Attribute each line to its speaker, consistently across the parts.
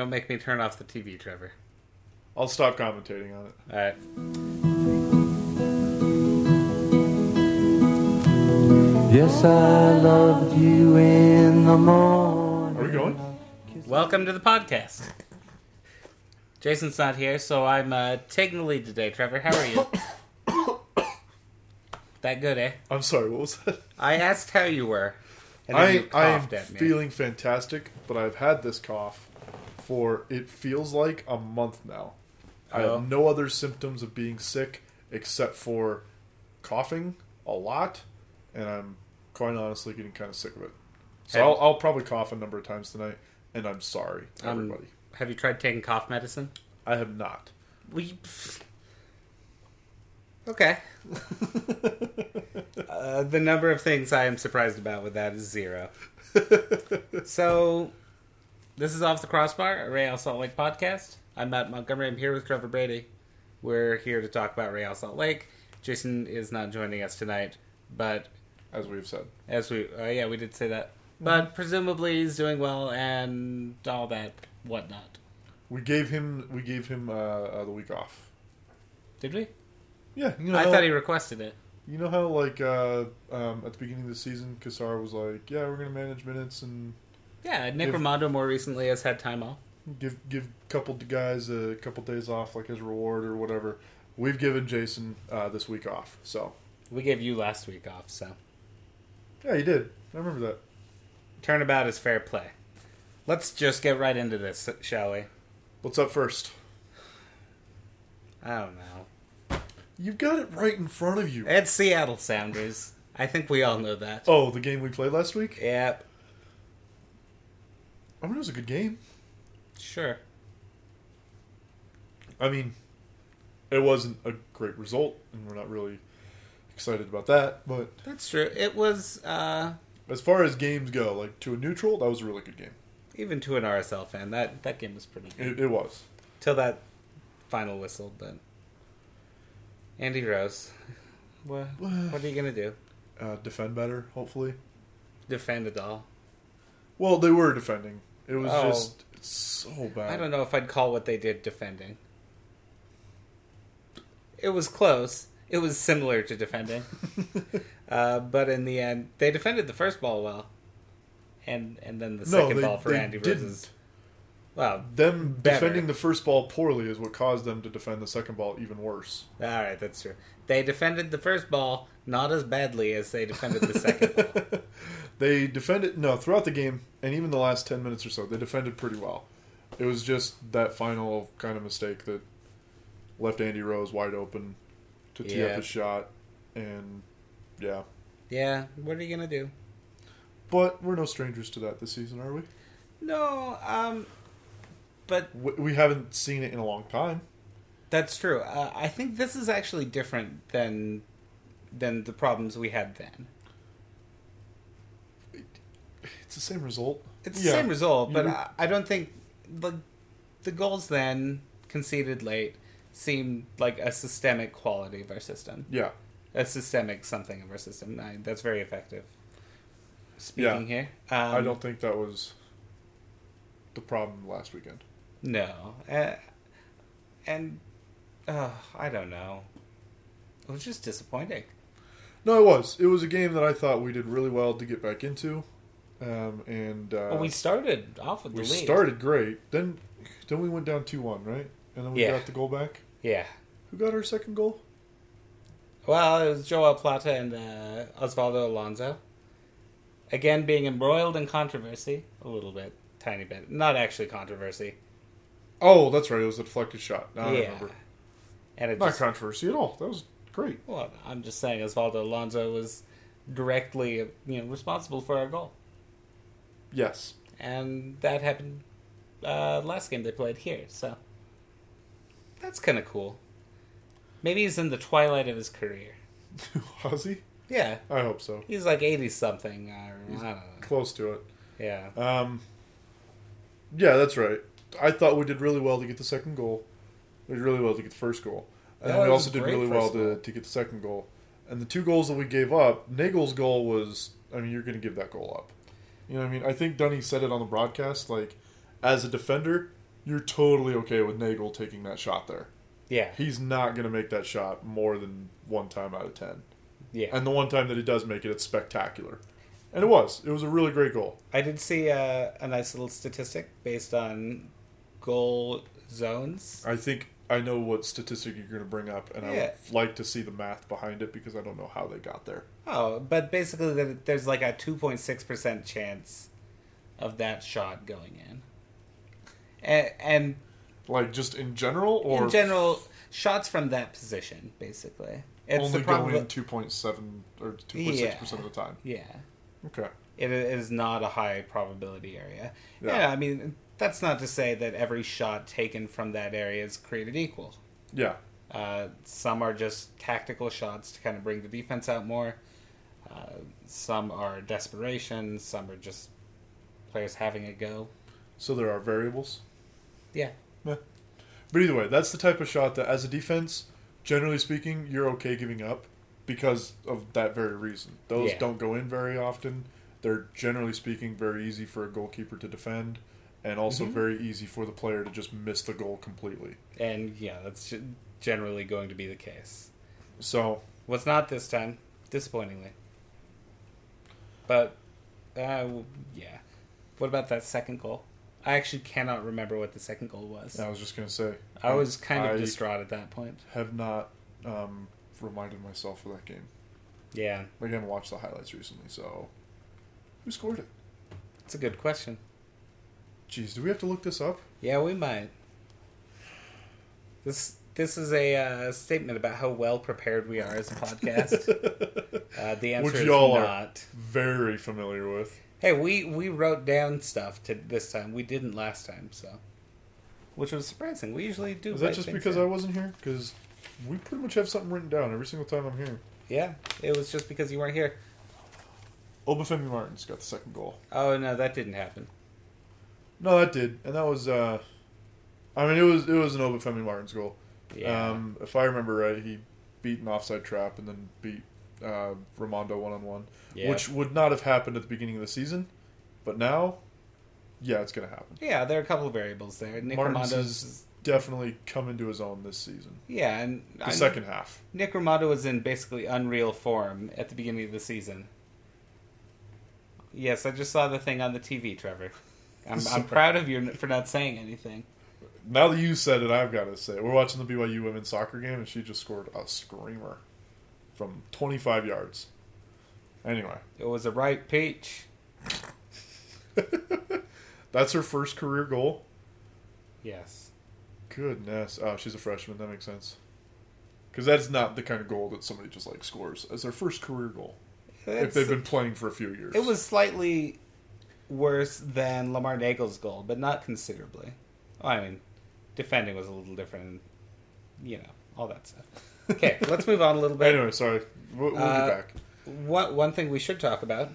Speaker 1: Don't make me turn off the TV, Trevor.
Speaker 2: I'll stop commentating on it.
Speaker 1: All right.
Speaker 3: Yes, I loved you in the morning.
Speaker 2: Are we going?
Speaker 1: Welcome to the podcast. Jason's not here, so I'm uh, taking the lead today. Trevor, how are you? that good, eh?
Speaker 2: I'm sorry. What was that?
Speaker 1: I asked how you were. And then
Speaker 2: I
Speaker 1: you
Speaker 2: I am
Speaker 1: at me.
Speaker 2: feeling fantastic, but I've had this cough for it feels like a month now. I have no other symptoms of being sick except for coughing a lot, and I'm quite honestly getting kind of sick of it. So
Speaker 1: Have-
Speaker 2: I'll, I'll probably cough a number of times tonight, and I'm sorry,
Speaker 1: Um,
Speaker 2: everybody.
Speaker 1: Have you tried taking cough medicine?
Speaker 2: I have not.
Speaker 1: We. Okay. uh, the number of things I am surprised about with that is zero. so, this is Off the Crossbar, a Real Salt Lake podcast. I'm Matt Montgomery. I'm here with Trevor Brady. We're here to talk about Real Salt Lake. Jason is not joining us tonight, but
Speaker 2: As we've said,
Speaker 1: as we, uh, yeah, we did say that. But presumably he's doing well and all that whatnot.
Speaker 2: we gave him we gave him uh, uh, the week off.
Speaker 1: Did we?
Speaker 2: Yeah, you know.
Speaker 1: I thought he requested it.
Speaker 2: You know how like uh, um, at the beginning of the season, Cassar was like, "Yeah, we're gonna manage minutes and
Speaker 1: Yeah, Nick Rimando more recently has had time off.
Speaker 2: give give a couple guys a couple days off, like as reward or whatever." We've given Jason uh, this week off, so
Speaker 1: We gave you last week off, so
Speaker 2: yeah, you did. I remember that.
Speaker 1: turnabout is fair play. Let's just get right into this, shall we?
Speaker 2: What's up first?
Speaker 1: I don't know.
Speaker 2: You've got it right in front of you.
Speaker 1: It's Seattle Sounders. I think we all know that.
Speaker 2: Oh, the game we played last week.
Speaker 1: Yep,
Speaker 2: I mean, it was a good game.
Speaker 1: sure.
Speaker 2: I mean, it wasn't a great result, and we're not really excited about that. But
Speaker 1: That's true. It was, uh,
Speaker 2: as far as games go, like to a neutral, that was a really good game.
Speaker 1: even to an RSL fan, that, that game was pretty good.
Speaker 2: It, it was.
Speaker 1: Till that final whistle, but. Andy Rose. What, what are you going to do?
Speaker 2: Uh, defend better, hopefully.
Speaker 1: Defend it all?
Speaker 2: Well, they were defending. It was
Speaker 1: Oh.
Speaker 2: just so bad.
Speaker 1: I don't know if I'd call what they did defending. It was close. It was similar to defending. uh, but in the end, they defended the first ball well. And and then the
Speaker 2: No,
Speaker 1: second
Speaker 2: they-
Speaker 1: ball for Andy
Speaker 2: didn't.
Speaker 1: Rose's. Well,
Speaker 2: Them
Speaker 1: Better.
Speaker 2: defending the first ball poorly is what caused them to defend the second ball even worse.
Speaker 1: all right, that's true. They defended the first ball not as badly as they defended the second ball.
Speaker 2: They defended no throughout the game and even the last ten minutes or so. They defended pretty well. It was just that final kind of mistake that left Andy Rose wide open to tee
Speaker 1: Yeah.
Speaker 2: up his shot, and yeah.
Speaker 1: Yeah, what are you gonna do?
Speaker 2: But we're no strangers to that this season, are we?
Speaker 1: No, um, but
Speaker 2: We, we haven't seen it in a long time.
Speaker 1: That's true. Uh, I think this is actually different than than the problems we had then.
Speaker 2: It's the same result.
Speaker 1: It's
Speaker 2: Yeah.
Speaker 1: the same result, but I, I don't think the the goals then conceded late seem like a systemic quality of our system,
Speaker 2: Yeah.
Speaker 1: a systemic something of our system. I, that's very effective. Speaking here, um,
Speaker 2: I don't think that was the problem last weekend.
Speaker 1: No, uh, and uh, I don't know. It was just disappointing.
Speaker 2: No, it was. It was a game that I thought we did really well to get back into, um, and uh,
Speaker 1: well, we started off with
Speaker 2: we
Speaker 1: the lead.
Speaker 2: started great. Then, then we went down two one, right? And then we
Speaker 1: Yeah.
Speaker 2: got the goal back.
Speaker 1: Yeah.
Speaker 2: Who got our second goal?
Speaker 1: Well, it was Joao Plata and uh, Osvaldo Alonso. Again, being embroiled in controversy a little bit, tiny bit. Not actually controversy.
Speaker 2: Oh, that's right. It was a deflected shot. Now I
Speaker 1: yeah.
Speaker 2: remember.
Speaker 1: And it
Speaker 2: Not
Speaker 1: just,
Speaker 2: controversy at all. That was great.
Speaker 1: well, I'm just saying, Osvaldo Alonso was directly, you know, responsible for our goal,
Speaker 2: Yes.
Speaker 1: and that happened uh, last game they played here. So that's kind of cool. Maybe he's in the twilight of his career.
Speaker 2: Was he?
Speaker 1: Yeah,
Speaker 2: I hope so.
Speaker 1: he's like eighty something. I don't know.
Speaker 2: Close to it.
Speaker 1: Yeah.
Speaker 2: Um, yeah, that's right. I thought we did really well to get the second goal. We did really well to get the first goal. And
Speaker 1: That
Speaker 2: we also did really well to, to get the second goal. And the two goals that we gave up, Neagle's goal was, I mean, you're going to give that goal up. You know what I mean? I think Dunny said it on the broadcast. Like, as a defender, you're totally okay with Neagle taking that shot there.
Speaker 1: Yeah,
Speaker 2: He's not going to make that shot more than one time out of 10.
Speaker 1: yeah.
Speaker 2: And the one time that he does make it, it's spectacular. And it was. It was a really great goal.
Speaker 1: I did see uh, a nice little statistic based on goal zones.
Speaker 2: I think I know what statistic you're going to bring up, and I would like to see the math behind it because I don't know how they got there.
Speaker 1: Oh, but basically, there's like a 2.6% chance of that shot going in. And, and
Speaker 2: Like just in general, or
Speaker 1: in general, shots from that position, basically. It's
Speaker 2: only
Speaker 1: the
Speaker 2: going
Speaker 1: probably
Speaker 2: in 2.7 or 2.6 percent of the time.
Speaker 1: Yeah.
Speaker 2: Okay.
Speaker 1: It is not a high probability area.
Speaker 2: Yeah.
Speaker 1: Yeah. I mean, that's not to say that every shot taken from that area is created equal.
Speaker 2: Yeah.
Speaker 1: Uh, some are just tactical shots to kind of bring the defense out more. Uh, some are desperation. Some are just players having a go.
Speaker 2: So there are variables.
Speaker 1: Yeah.
Speaker 2: Yeah. But either way, that's the type of shot that, as a defense, generally speaking, you're okay giving up because of that very reason. Those
Speaker 1: Yeah.
Speaker 2: don't go in very often. They're generally speaking very easy for a goalkeeper to defend, and also
Speaker 1: Mhm.
Speaker 2: very easy for the player to just miss the goal completely.
Speaker 1: And yeah, that's generally going to be the case.
Speaker 2: So
Speaker 1: Was not this time, disappointingly. But, uh, yeah. What about that second goal? I actually cannot remember what the second goal was.
Speaker 2: I was just gonna say,
Speaker 1: I was kind of
Speaker 2: I
Speaker 1: distraught at that point.
Speaker 2: have not um, reminded myself of that game.
Speaker 1: Yeah,
Speaker 2: I haven't watched the highlights recently, so who scored it?
Speaker 1: it's a good question.
Speaker 2: Jeez, do we have to look this up?
Speaker 1: Yeah, we might. This this is a uh, statement about how well prepared we are as a podcast. uh, the answer
Speaker 2: Which
Speaker 1: is
Speaker 2: y'all are.
Speaker 1: not.
Speaker 2: Very familiar with.
Speaker 1: Hey, we we wrote down stuff to this time. We didn't last time, so which was surprising. We usually do.
Speaker 2: Is that just because
Speaker 1: down.
Speaker 2: I wasn't here? Because we pretty much have something written down every single time I'm here.
Speaker 1: Yeah, it was just because you weren't here.
Speaker 2: Obafemi Martins got the second goal.
Speaker 1: Oh no, that didn't happen.
Speaker 2: No, that did, and that was. uh I mean, it was it was an Obafemi Martins goal.
Speaker 1: Yeah,
Speaker 2: Um, if I remember right, he beat an offside trap and then beat uh, Rimando one on one, which would not have happened at the beginning of the season, but now, yeah, it's gonna happen.
Speaker 1: yeah, there are a couple of variables there. Nick
Speaker 2: Martins
Speaker 1: Rimando's
Speaker 2: is definitely come into his own this season.
Speaker 1: yeah, and
Speaker 2: The
Speaker 1: I-
Speaker 2: second half.
Speaker 1: Nick Rimando was in basically unreal form at the beginning of the season. Yes, I just saw the thing on the TV, Trevor. I'm, I'm proud of you for not saying anything.
Speaker 2: Now that you said it, I've got to say, it. we're watching the BYU women's soccer game, and she just scored a screamer from 25 yards. Anyway,
Speaker 1: It was a right peach.
Speaker 2: that's her first career goal.
Speaker 1: Yes.
Speaker 2: Goodness, oh, she's a freshman. That makes sense. Because that's not the kind of goal that somebody just like scores as their first career goal if they've been playing for a few years.
Speaker 1: It was slightly worse than Lamar Neagle's goal, but not considerably. Well, I mean, defending was a little different, you know, all that stuff. Okay, let's move on a little bit.
Speaker 2: Anyway, sorry. We'll, we'll
Speaker 1: Uh,
Speaker 2: get back.
Speaker 1: One, one thing we should talk about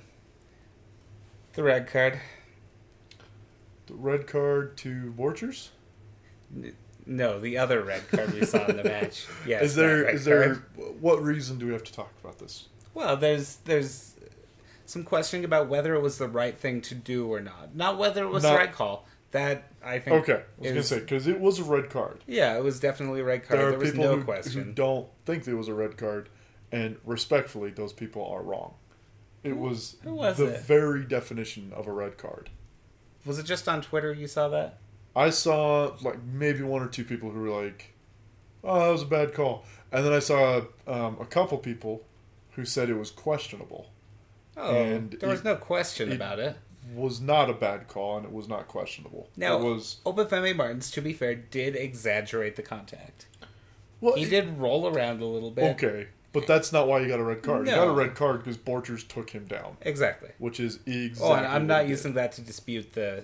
Speaker 1: the red card.
Speaker 2: The red card to Borchers.
Speaker 1: No, the other red card we saw in the match. Yes,
Speaker 2: is there there
Speaker 1: card.
Speaker 2: what reason do we have to talk about this?
Speaker 1: Well, there's there's some questioning about whether it was the right thing to do or not. Not whether it was the right call. That I think.
Speaker 2: Okay, I was gonna say because it was a red card.
Speaker 1: Yeah, it was definitely a red card.
Speaker 2: There
Speaker 1: There, was no
Speaker 2: who,
Speaker 1: question.
Speaker 2: who don't think it was a red card, and respectfully, those people are wrong. It was,
Speaker 1: was
Speaker 2: the
Speaker 1: it?
Speaker 2: very definition of a red card.
Speaker 1: Was it just on Twitter you saw that?
Speaker 2: I saw like maybe one or two people who were like, "Oh, that was a bad call," and then I saw um, a couple people who said it was questionable.
Speaker 1: Oh,
Speaker 2: And
Speaker 1: there was
Speaker 2: it-
Speaker 1: no question
Speaker 2: it-
Speaker 1: about it.
Speaker 2: Was not a bad call, and it was not questionable.
Speaker 1: Now,
Speaker 2: it was
Speaker 1: Obafemi Martins, to be fair, did exaggerate the contact.
Speaker 2: well,
Speaker 1: He
Speaker 2: it-
Speaker 1: did roll around a little bit.
Speaker 2: okay, but that's not why he got a red card.
Speaker 1: No.
Speaker 2: got a red card because Borchers took him down,
Speaker 1: Exactly.
Speaker 2: which is exactly.
Speaker 1: Oh, and I'm not
Speaker 2: he
Speaker 1: using that to dispute the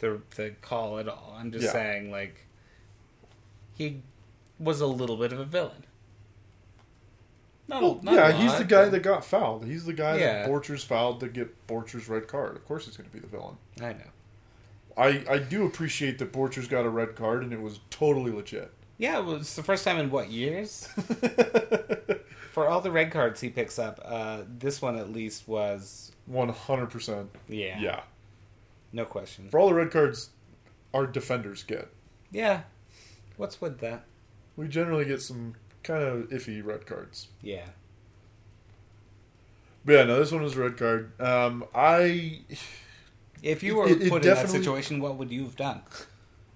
Speaker 1: the the call at all. I'm just
Speaker 2: Yeah.
Speaker 1: saying like he was a little bit of a villain. Not,
Speaker 2: Well,
Speaker 1: not
Speaker 2: yeah, he's the guy
Speaker 1: but-
Speaker 2: that got fouled. He's the guy
Speaker 1: Yeah.
Speaker 2: that Borchers fouled to get Borchers' red card. Of course, he's going to be the villain.
Speaker 1: I know.
Speaker 2: I, I do appreciate that Borchers got a red card and it was totally legit.
Speaker 1: Yeah, it was the first time in what years? For all the red cards he picks up, uh, this one at least was
Speaker 2: One hundred percent.
Speaker 1: yeah,
Speaker 2: Yeah.
Speaker 1: no question.
Speaker 2: For all the red cards our defenders get.
Speaker 1: Yeah. What's with that?
Speaker 2: We generally get some kind of iffy red cards.
Speaker 1: Yeah.
Speaker 2: But yeah, no, this one was a red card. Um, I
Speaker 1: If you were
Speaker 2: It- it
Speaker 1: put in that situation, what would you have done?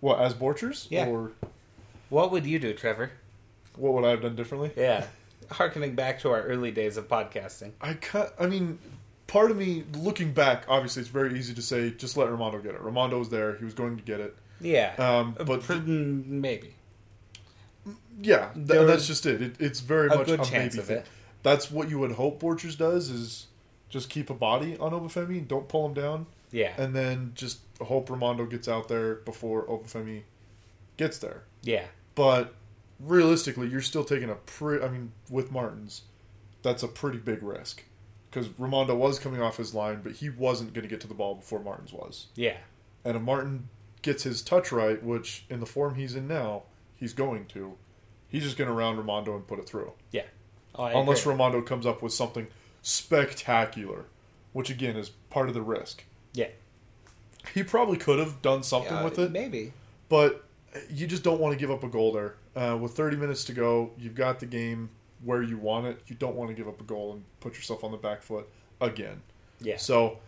Speaker 2: what as Borchers?
Speaker 1: Yeah.
Speaker 2: Or
Speaker 1: What would you do, Trevor?
Speaker 2: what would I have done differently?
Speaker 1: Yeah. Harkening back to our early days of podcasting.
Speaker 2: I cut. I mean, part of me looking back, obviously, it's very easy to say just let Rimando get it. Rimando was there; he was going to get it.
Speaker 1: Yeah.
Speaker 2: Um,
Speaker 1: Uh,
Speaker 2: but
Speaker 1: maybe.
Speaker 2: Yeah, th- that's just it. it. It's very
Speaker 1: A
Speaker 2: much
Speaker 1: good
Speaker 2: a
Speaker 1: chance
Speaker 2: maybe
Speaker 1: of
Speaker 2: thing.
Speaker 1: it.
Speaker 2: That's what you would hope Borchers does is just keep a body on Obafemi, don't pull him down,
Speaker 1: Yeah.
Speaker 2: and then just hope Rimando gets out there before Obafemi gets there.
Speaker 1: yeah.
Speaker 2: But realistically, you're still taking a pretty. I mean, with Martins, that's a pretty big risk because Rimando was coming off his line, but he wasn't going to get to the ball before Martins was.
Speaker 1: Yeah.
Speaker 2: And if Martin gets his touch right, which in the form he's in now, he's going to, he's just going to round Rimando and put it through.
Speaker 1: Yeah. Oh,
Speaker 2: Unless
Speaker 1: agree.
Speaker 2: Rimando comes up with something spectacular, which again is part of the risk.
Speaker 1: Yeah.
Speaker 2: He probably could have done something
Speaker 1: Yeah,
Speaker 2: with it,
Speaker 1: Maybe.
Speaker 2: but you just don't want to give up a goal there. Uh, with 30 minutes to go, you've got the game where you want it. You don't want to give up a goal and put yourself on the back foot again.
Speaker 1: Yeah.
Speaker 2: So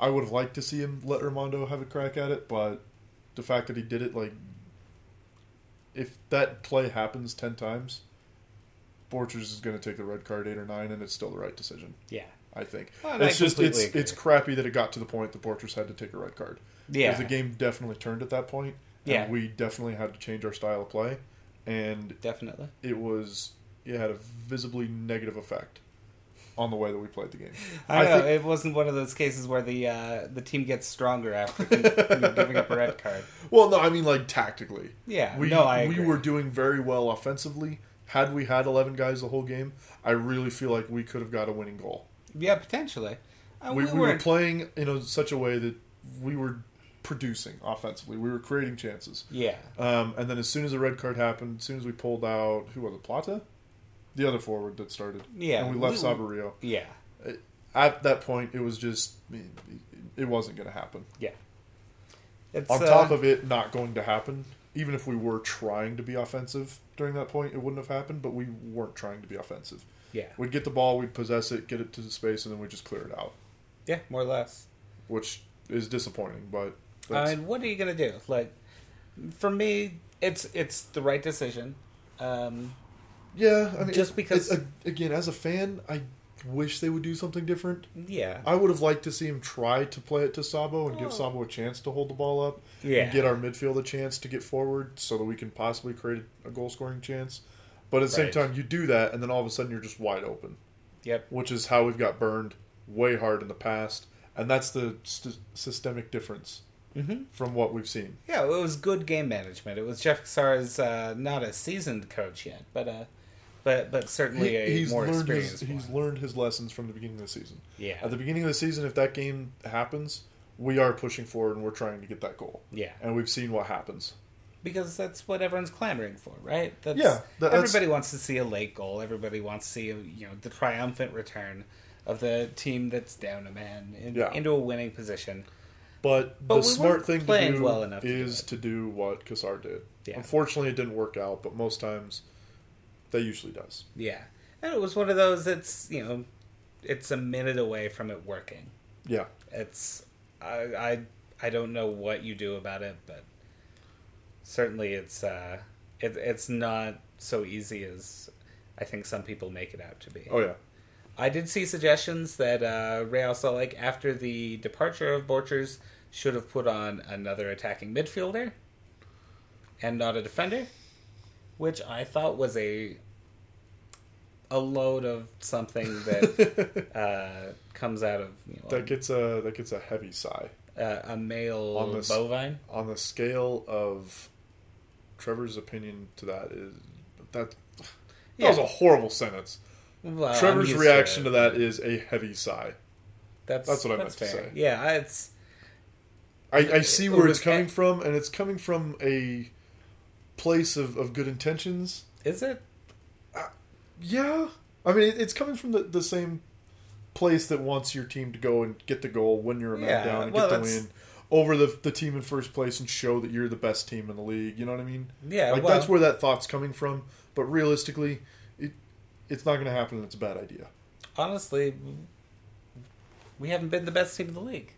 Speaker 2: I would have liked to see him let Rimando have a crack at it, but the fact that he did it, like, if that play happens 10 times, Borchers is going to take the red card 8 or 9, and it's still the right decision,
Speaker 1: Yeah.
Speaker 2: I think.
Speaker 1: Well, and I
Speaker 2: it's just, it's,
Speaker 1: agree.
Speaker 2: it's crappy that it got to the point that Borchers had to take a red card.
Speaker 1: Yeah.
Speaker 2: Because the game definitely turned at that point, and
Speaker 1: Yeah.
Speaker 2: we definitely had to change our style of play, and
Speaker 1: Definitely.
Speaker 2: it was, it had a visibly negative effect on the way that we played the game.
Speaker 1: I, know
Speaker 2: think-
Speaker 1: it wasn't one of those cases where the uh, the team gets stronger after giving up a red card.
Speaker 2: Well, no, I mean like tactically.
Speaker 1: Yeah,
Speaker 2: we
Speaker 1: no, I
Speaker 2: we
Speaker 1: agree.
Speaker 2: were doing very well offensively. Had we had eleven guys the whole game, I really feel like we could have got a winning goal.
Speaker 1: Yeah, potentially. Uh,
Speaker 2: We,
Speaker 1: we,
Speaker 2: we were playing in a, such a way that we were producing offensively. We were creating chances.
Speaker 1: yeah,
Speaker 2: Um, and then as soon as the red card happened, as soon as we pulled out, who was it, Plata? The other forward that started.
Speaker 1: Yeah,
Speaker 2: And we left
Speaker 1: we-
Speaker 2: Saborio.
Speaker 1: yeah,
Speaker 2: At that point, it was just, it wasn't going to happen.
Speaker 1: yeah. It's,
Speaker 2: on
Speaker 1: uh,
Speaker 2: top of it not going to happen, even if we were trying to be offensive during that point, it wouldn't have happened. But we weren't trying to be offensive.
Speaker 1: yeah,
Speaker 2: We'd get the ball, we'd possess it, get it to the space, and then we'd just clear it out,
Speaker 1: yeah, more or less.
Speaker 2: which is disappointing. But
Speaker 1: I
Speaker 2: that's,
Speaker 1: mean, what are you gonna do? Like, for me, it's it's the right decision. Um,
Speaker 2: yeah, I mean,
Speaker 1: just
Speaker 2: it-
Speaker 1: because-
Speaker 2: it- again, as a fan, I wish they would do something different.
Speaker 1: yeah,
Speaker 2: I would have liked to see him try to play it to Sabo and give
Speaker 1: Oh.
Speaker 2: Sabo a chance to hold the ball up.
Speaker 1: Yeah.
Speaker 2: And get our midfield a chance to get forward so that we can possibly create a goal scoring chance. But at the same time, you do that, and then all of a sudden you're just wide open,
Speaker 1: yep,
Speaker 2: which is how we've got burned way hard in the past. And that's the st- systemic difference
Speaker 1: hmm
Speaker 2: from what we've seen.
Speaker 1: yeah. It was good game management. It was Jeff Cassar's uh, not a seasoned coach yet, but uh, but but certainly
Speaker 2: He-
Speaker 1: a
Speaker 2: he's
Speaker 1: more
Speaker 2: learned
Speaker 1: experienced
Speaker 2: his, he's learned his lessons from the beginning of the season.
Speaker 1: Yeah,
Speaker 2: At the beginning of the season, if that game happens, we are pushing forward and we're trying to get that goal.
Speaker 1: yeah.
Speaker 2: And we've seen what happens.
Speaker 1: because that's what everyone's clamoring for, right? That's,
Speaker 2: Yeah, that-
Speaker 1: everybody wants to see a late goal. Everybody wants to see, you know, the triumphant return of the team that's down a man in,
Speaker 2: Yeah.
Speaker 1: into a winning position.
Speaker 2: But,
Speaker 1: But
Speaker 2: the smart thing to do
Speaker 1: well enough to do
Speaker 2: is to do what Cassar did.
Speaker 1: Yeah.
Speaker 2: Unfortunately, it didn't work out, but most times that usually does.
Speaker 1: Yeah, and it was one of those that's you know, it's a minute away from it working.
Speaker 2: Yeah.
Speaker 1: It's I I I don't know what you do about it, but certainly it's uh it, it's not so easy as I think some people make it out to be.
Speaker 2: Oh, yeah.
Speaker 1: I did see suggestions that uh, Real Salt Lake, after the departure of Borchers, should have put on another attacking midfielder and not a defender, which I thought was a a load of something that uh, comes out of you know,
Speaker 2: That gets a that gets a heavy sigh
Speaker 1: a, a male
Speaker 2: On this-
Speaker 1: bovine.
Speaker 2: on the scale of Trevor's opinion to that is that that
Speaker 1: Yeah.
Speaker 2: was a horrible sentence.
Speaker 1: Well,
Speaker 2: Trevor's reaction
Speaker 1: it.
Speaker 2: to that is a heavy sigh.
Speaker 1: That's,
Speaker 2: that's what I
Speaker 1: that's
Speaker 2: meant to say.
Speaker 1: Yeah, it's
Speaker 2: I, I see where it's coming from, and it's coming from a place of, of good intentions.
Speaker 1: is it uh,
Speaker 2: Yeah, I mean it, it's coming from the, the same place that wants your team to go and get the goal, win your amount
Speaker 1: Yeah,
Speaker 2: down, and
Speaker 1: well,
Speaker 2: get the
Speaker 1: that's-
Speaker 2: win over the the team in first place and show that you're the best team in the league. You know what I mean?
Speaker 1: Yeah,
Speaker 2: like
Speaker 1: well-
Speaker 2: that's where that thought's coming from. But realistically, it it's not going to happen. and It's a bad idea.
Speaker 1: Honestly, we haven't been the best team in the league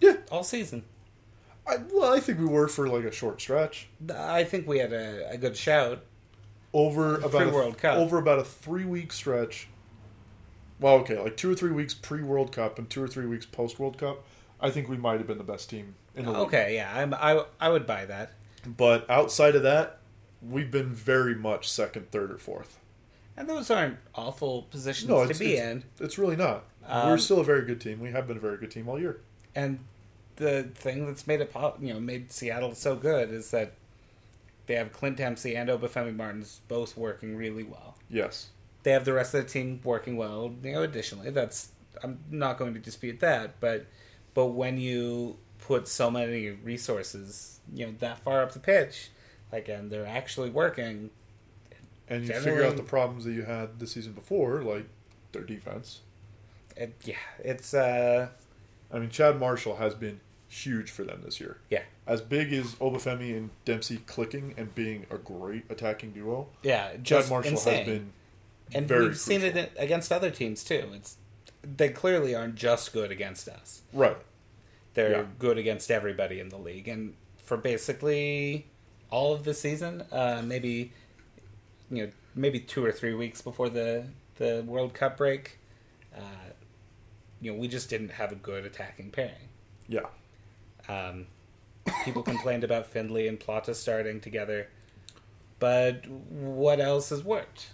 Speaker 2: Yeah,
Speaker 1: all season.
Speaker 2: I, well, I think we were for like a short stretch.
Speaker 1: I think we had a, a good shout.
Speaker 2: over about a,
Speaker 1: Pre-World Cup.
Speaker 2: over about a three week stretch. Well, okay, like two or three weeks pre World Cup and two or three weeks post World Cup. I think we might have been the best team in the league.
Speaker 1: Okay, yeah, I'm, I I would buy that.
Speaker 2: but outside of that, we've been very much second, third, or fourth.
Speaker 1: And those aren't awful positions
Speaker 2: No,
Speaker 1: to be
Speaker 2: it's,
Speaker 1: in.
Speaker 2: it's really not.
Speaker 1: Um,
Speaker 2: We're still a very good team. We have been a very good team all year.
Speaker 1: And the thing that's made it pop, you know, made Seattle so good is that they have Clint Dempsey and Obafemi Martins both working really well.
Speaker 2: Yes,
Speaker 1: They have the rest of the team working well. You know, additionally, that's I'm not going to dispute that, but but when you put so many resources, you know, that far up the pitch, like and they're actually working,
Speaker 2: and you figure out the problems that you had the season before, like their defense.
Speaker 1: it, yeah, it's uh,
Speaker 2: I mean, Chad Marshall has been huge for them this year.
Speaker 1: yeah,
Speaker 2: As big as Obafemi and Dempsey clicking and being a great attacking duo,
Speaker 1: yeah,
Speaker 2: Chad Marshall
Speaker 1: insane.
Speaker 2: has been
Speaker 1: and
Speaker 2: very
Speaker 1: we've seen it against other teams too. It's they clearly aren't just good against us.
Speaker 2: right.
Speaker 1: They're
Speaker 2: Yeah.
Speaker 1: good against everybody in the league, and for basically all of the season, uh, maybe you know maybe two or three weeks before the the World Cup break, uh, you know we just didn't have a good attacking pairing.
Speaker 2: Yeah.
Speaker 1: Um, people complained about Findley and Plata starting together, but what else has worked?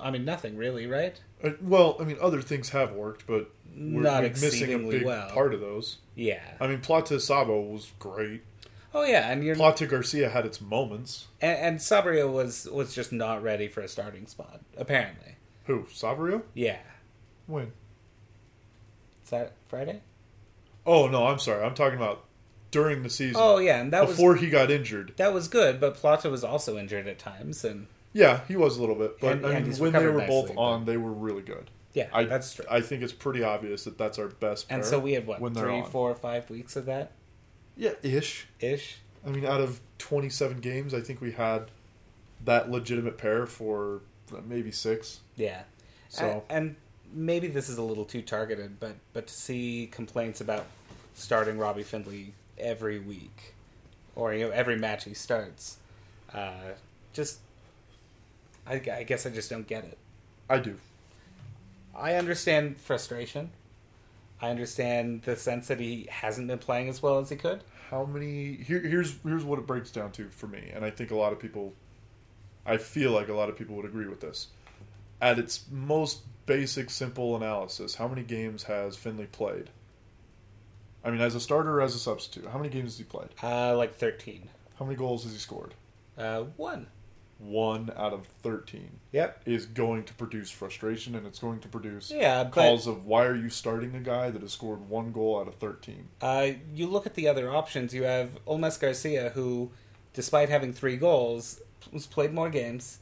Speaker 1: I mean, nothing really, right?
Speaker 2: Uh, well, I mean, other things have worked, but we're,
Speaker 1: Not
Speaker 2: we're missing a big
Speaker 1: well.
Speaker 2: part of those.
Speaker 1: Yeah.
Speaker 2: I mean, Plata Sabo was great.
Speaker 1: Oh yeah, and you're
Speaker 2: Plata Garcia had its moments.
Speaker 1: and, and Saborio was was just not ready for a starting spot. Apparently,
Speaker 2: Who? Saborio?
Speaker 1: yeah.
Speaker 2: When?
Speaker 1: Is that Friday?
Speaker 2: Oh no, I'm sorry. I'm talking about during the season.
Speaker 1: Oh yeah, and that
Speaker 2: before
Speaker 1: was
Speaker 2: he got injured.
Speaker 1: that was good. But Plata was also injured at times, and
Speaker 2: Yeah, he was a little bit, but
Speaker 1: And-
Speaker 2: I mean, when they were both
Speaker 1: nicely,
Speaker 2: on, they were really good.
Speaker 1: yeah,
Speaker 2: I
Speaker 1: that's true.
Speaker 2: I think it's pretty obvious that that's our best.
Speaker 1: and so we had what
Speaker 2: when
Speaker 1: three, four, five weeks of that
Speaker 2: Yeah, ish.
Speaker 1: ish.
Speaker 2: I mean, out of 27 games, I think we had that legitimate pair for maybe six.
Speaker 1: Yeah.
Speaker 2: So-
Speaker 1: and, maybe this is a little too targeted, but but to see complaints about starting Robbie Findley every week, or you know every match he starts, uh, just I, I guess I just don't get it.
Speaker 2: I do.
Speaker 1: I understand frustration. I understand the sense that he hasn't been playing as well as he could.
Speaker 2: How many? Here, here's here's what it breaks down to for me, and I think a lot of people, I feel like a lot of people would agree with this. At its most basic, simple analysis, how many games has Findley played? I mean, as a starter or as a substitute, how many games has he played?
Speaker 1: Uh, like thirteen.
Speaker 2: How many goals has he scored?
Speaker 1: Uh, one.
Speaker 2: One out of thirteen
Speaker 1: Yep.
Speaker 2: is going to produce frustration, and it's going to produce
Speaker 1: Yeah,
Speaker 2: calls of why are you starting a guy that has scored one goal out of thirteen?
Speaker 1: Uh, you look at the other options. You have Olmes Garcia, who, despite having three goals, has played more games.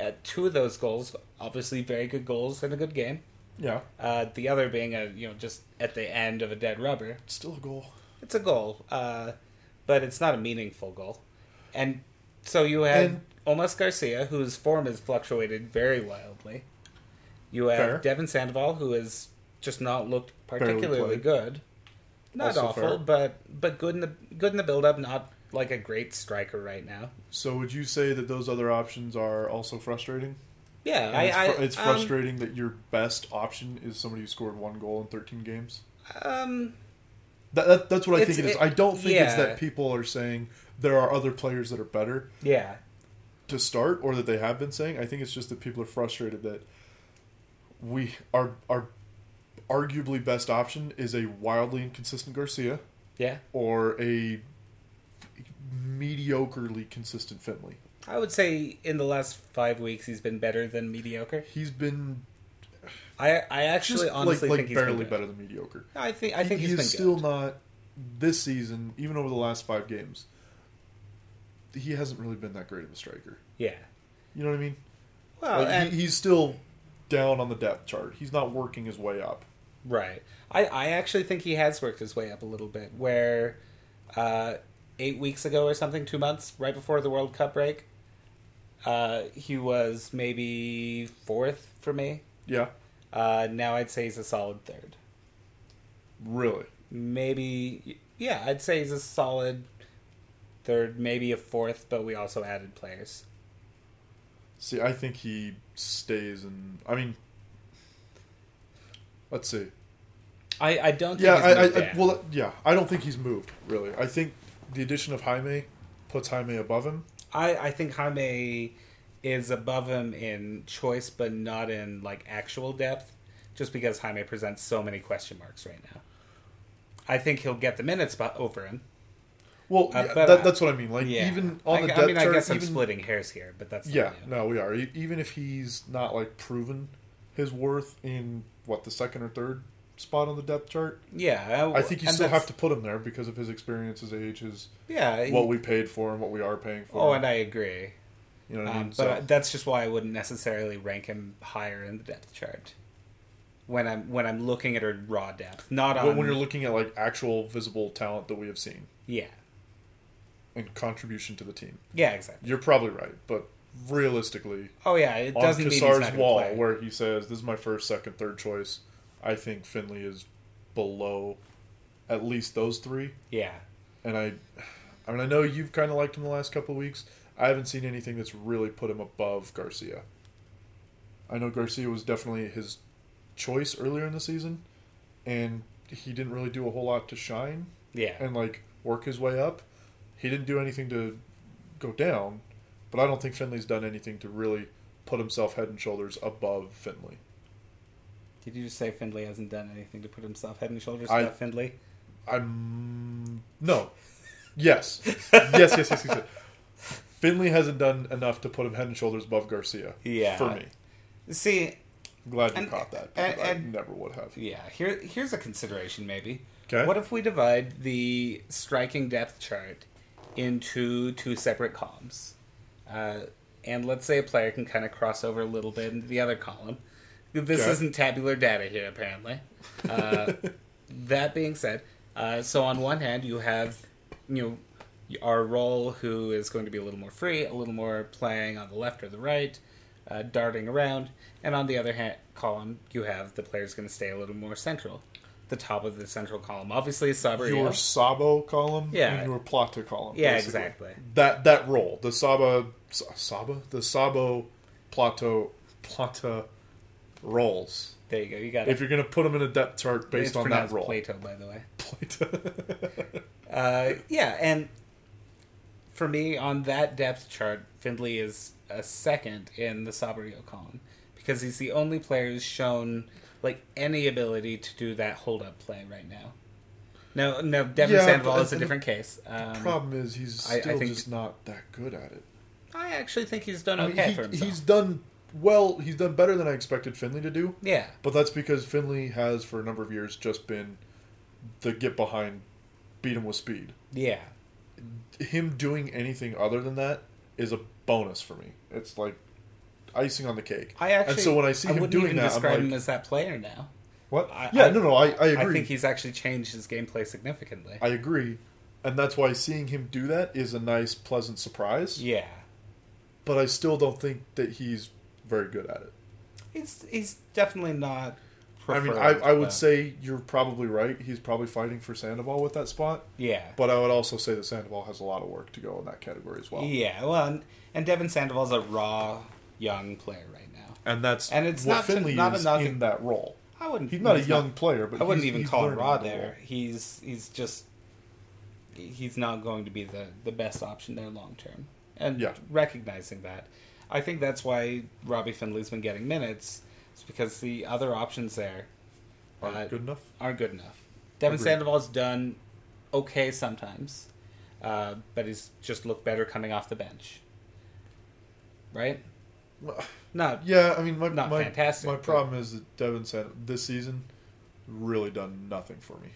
Speaker 1: Uh, two of those goals, obviously very good goals in a good game.
Speaker 2: Yeah,
Speaker 1: Uh, the other being a you know just at the end of a dead rubber.
Speaker 2: it's still a goal.
Speaker 1: It's a goal, uh, but it's not a meaningful goal. And so you had
Speaker 2: And-
Speaker 1: Olmes Garcia, whose form has fluctuated very wildly. You have
Speaker 2: Fair.
Speaker 1: Devon Sandoval, who has just not looked particularly good. Not
Speaker 2: Also
Speaker 1: awful,
Speaker 2: fair.
Speaker 1: but but good in the good in the build up. Not like a great striker right now.
Speaker 2: So would you say that those other options are also frustrating?
Speaker 1: Yeah, I,
Speaker 2: it's,
Speaker 1: I
Speaker 2: fr- it's
Speaker 1: um,
Speaker 2: frustrating that your best option is somebody who scored one goal in 13 games.
Speaker 1: Um,
Speaker 2: That, that, that's what I think it is.
Speaker 1: it-
Speaker 2: I don't think it's that people are saying there are other players that are better
Speaker 1: yeah,
Speaker 2: to start, or that they have been saying. I think it's just that people are frustrated that we our our arguably best option is a wildly inconsistent Garcia
Speaker 1: yeah.
Speaker 2: or a mediocrely consistent Findley.
Speaker 1: I would say in the last five weeks he's been better than mediocre.
Speaker 2: He's been
Speaker 1: I I actually
Speaker 2: just
Speaker 1: honestly
Speaker 2: like, like
Speaker 1: think he's
Speaker 2: barely better than mediocre.
Speaker 1: I think I think
Speaker 2: he,
Speaker 1: he's
Speaker 2: still
Speaker 1: good.
Speaker 2: not this season, even over the last five games. He hasn't really been that great of a striker.
Speaker 1: Yeah.
Speaker 2: You know what I mean?
Speaker 1: Well,
Speaker 2: Like,
Speaker 1: and,
Speaker 2: he, he's still down on the depth chart. He's not working his way up.
Speaker 1: Right. I, I actually think he has worked his way up a little bit. Where uh, eight weeks ago or something, two months, right before the World Cup break, uh, he was maybe fourth for me.
Speaker 2: Yeah,
Speaker 1: Uh, now I'd say he's a solid third.
Speaker 2: really.
Speaker 1: Maybe, yeah, I'd say he's a solid third, maybe a fourth, but we also added players.
Speaker 2: See, I think he stays in. I mean, let's see.
Speaker 1: I, I don't think
Speaker 2: Yeah,
Speaker 1: he's
Speaker 2: I, I, I well, yeah, I don't think he's moved really. I think the addition of Jaime puts Jaime above him.
Speaker 1: I, I think Jaime is above him in choice, but not in like actual depth, just because Jaime presents so many question marks right now. I think he'll get the minutes over him.
Speaker 2: Well,
Speaker 1: Uh,
Speaker 2: yeah,
Speaker 1: but,
Speaker 2: that, that's what I mean. Like
Speaker 1: yeah,
Speaker 2: even on
Speaker 1: I,
Speaker 2: the
Speaker 1: I
Speaker 2: depth
Speaker 1: mean,
Speaker 2: chart,
Speaker 1: I guess I'm
Speaker 2: even,
Speaker 1: splitting hairs here, but that's
Speaker 2: Yeah, no, we are. Even if he's not like proven his worth in what the second or third spot on the depth chart,
Speaker 1: yeah.
Speaker 2: I think you still have to put him there because of his experience, his age, his
Speaker 1: Yeah.
Speaker 2: what we paid for and what we are paying for.
Speaker 1: oh, and I agree.
Speaker 2: you know what I
Speaker 1: Um,
Speaker 2: mean?
Speaker 1: but
Speaker 2: So-
Speaker 1: that's just why I wouldn't necessarily rank him higher in the depth chart. When I'm when I'm looking at a raw depth, not on
Speaker 2: when, when you're looking at like actual visible talent that we have seen
Speaker 1: yeah
Speaker 2: and contribution to the team,
Speaker 1: yeah exactly.
Speaker 2: you're probably right. But realistically,
Speaker 1: Oh yeah, it doesn't mean he's not
Speaker 2: wall,
Speaker 1: play.
Speaker 2: where he says, "This is my first, second, third choice," I think Findley is below at least those three.
Speaker 1: Yeah.
Speaker 2: And I, I mean, I know you've kind of liked him the last couple of weeks. I haven't seen anything that's really put him above Garcia. I know Garcia was definitely his choice earlier in the season, and he didn't really do a whole lot to shine
Speaker 1: Yeah.
Speaker 2: and like work his way up. He didn't do anything to go down, but I don't think Findley's done anything to really put himself head and shoulders above Findley.
Speaker 1: Did you just say Findley hasn't done anything to put himself head and shoulders above Findley?
Speaker 2: I'm no, yes, yes, yes, yes, yes. yes. Findley hasn't done enough to put him head and shoulders above Garcia.
Speaker 1: Yeah.
Speaker 2: for me.
Speaker 1: See,
Speaker 2: I'm glad you
Speaker 1: And-
Speaker 2: caught that.
Speaker 1: and-
Speaker 2: I
Speaker 1: and-
Speaker 2: never would have.
Speaker 1: yeah. Here, here's a consideration. Maybe.
Speaker 2: Okay.
Speaker 1: What if we divide the striking depth chart into two separate columns, uh, and let's say a player can kind of cross over a little bit into the other column. This
Speaker 2: Okay.
Speaker 1: isn't tabular data here, apparently. Uh, that being said, uh, so on one hand you have, you know, our role who is going to be a little more free, a little more playing on the left or the right, uh, darting around, and on the other hand column you have the player's going to stay a little more central. The top of the central column, obviously, Saborio.
Speaker 2: Your Sabo column
Speaker 1: Yeah.
Speaker 2: and your Plata column.
Speaker 1: Yeah,
Speaker 2: basically.
Speaker 1: exactly.
Speaker 2: That that role, the Saba, Saba, the Sabo, Plato, Plata roles.
Speaker 1: There you go. You got
Speaker 2: If
Speaker 1: it.
Speaker 2: you're gonna put them in a depth chart based
Speaker 1: it's
Speaker 2: on that role,
Speaker 1: Plato, by the way.
Speaker 2: Plata.
Speaker 1: Uh, yeah, and for me, on that depth chart, Findley is a second in the Saborio column because he's the only player who's shown like any ability to do that hold up play right now. No, no, Devon
Speaker 2: Yeah,
Speaker 1: Sandoval
Speaker 2: but-
Speaker 1: is a different case. Um,
Speaker 2: Problem is, he's
Speaker 1: I- I think-
Speaker 2: just not that good at it.
Speaker 1: I actually think he's done
Speaker 2: I mean,
Speaker 1: okay
Speaker 2: he-
Speaker 1: for himself.
Speaker 2: he's done well. He's done better than I expected Findley to do.
Speaker 1: yeah,
Speaker 2: But that's because Findley has, for a number of years, just been the get behind, beat him with speed.
Speaker 1: yeah,
Speaker 2: Him doing anything other than that is a bonus for me. It's like icing on the cake.
Speaker 1: I actually.
Speaker 2: and so when I see him
Speaker 1: wouldn't
Speaker 2: doing that, I'm
Speaker 1: describe
Speaker 2: like,
Speaker 1: him as that player now.
Speaker 2: what?
Speaker 1: I-
Speaker 2: yeah,
Speaker 1: I-
Speaker 2: no, no, I, I agree.
Speaker 1: I think he's actually changed his gameplay significantly.
Speaker 2: I agree, and that's why seeing him do that is a nice, pleasant surprise.
Speaker 1: yeah,
Speaker 2: But I still don't think that he's very good at it.
Speaker 1: he's he's definitely not.
Speaker 2: I mean, I, I would
Speaker 1: but-
Speaker 2: say you're probably right. He's probably fighting for Sandoval with that spot.
Speaker 1: yeah.
Speaker 2: But I would also say that Sandoval has a lot of work to go in that category as well.
Speaker 1: Yeah, well, and, and Devon Sandoval's a raw young player right now.
Speaker 2: And that's
Speaker 1: And it's not
Speaker 2: Findley
Speaker 1: not
Speaker 2: is
Speaker 1: knock
Speaker 2: in that role.
Speaker 1: I wouldn't.
Speaker 2: He's not a young player, but
Speaker 1: I wouldn't
Speaker 2: he's-
Speaker 1: even
Speaker 2: he's
Speaker 1: call him raw
Speaker 2: the
Speaker 1: there. He's he's just he's not going to be the the best option there long term. And
Speaker 2: Yeah.
Speaker 1: recognizing that, I think that's why Robbie Findley's been getting minutes. It's because the other options there
Speaker 2: Aren't
Speaker 1: uh,
Speaker 2: good enough.
Speaker 1: aren't good enough. Devon
Speaker 2: Agreed.
Speaker 1: Sandoval's done okay sometimes, uh, but he's just looked better coming off the bench. Right? Not
Speaker 2: Yeah, I mean, my
Speaker 1: Not
Speaker 2: my,
Speaker 1: fantastic,
Speaker 2: My problem is that Devon said this season really done nothing for me.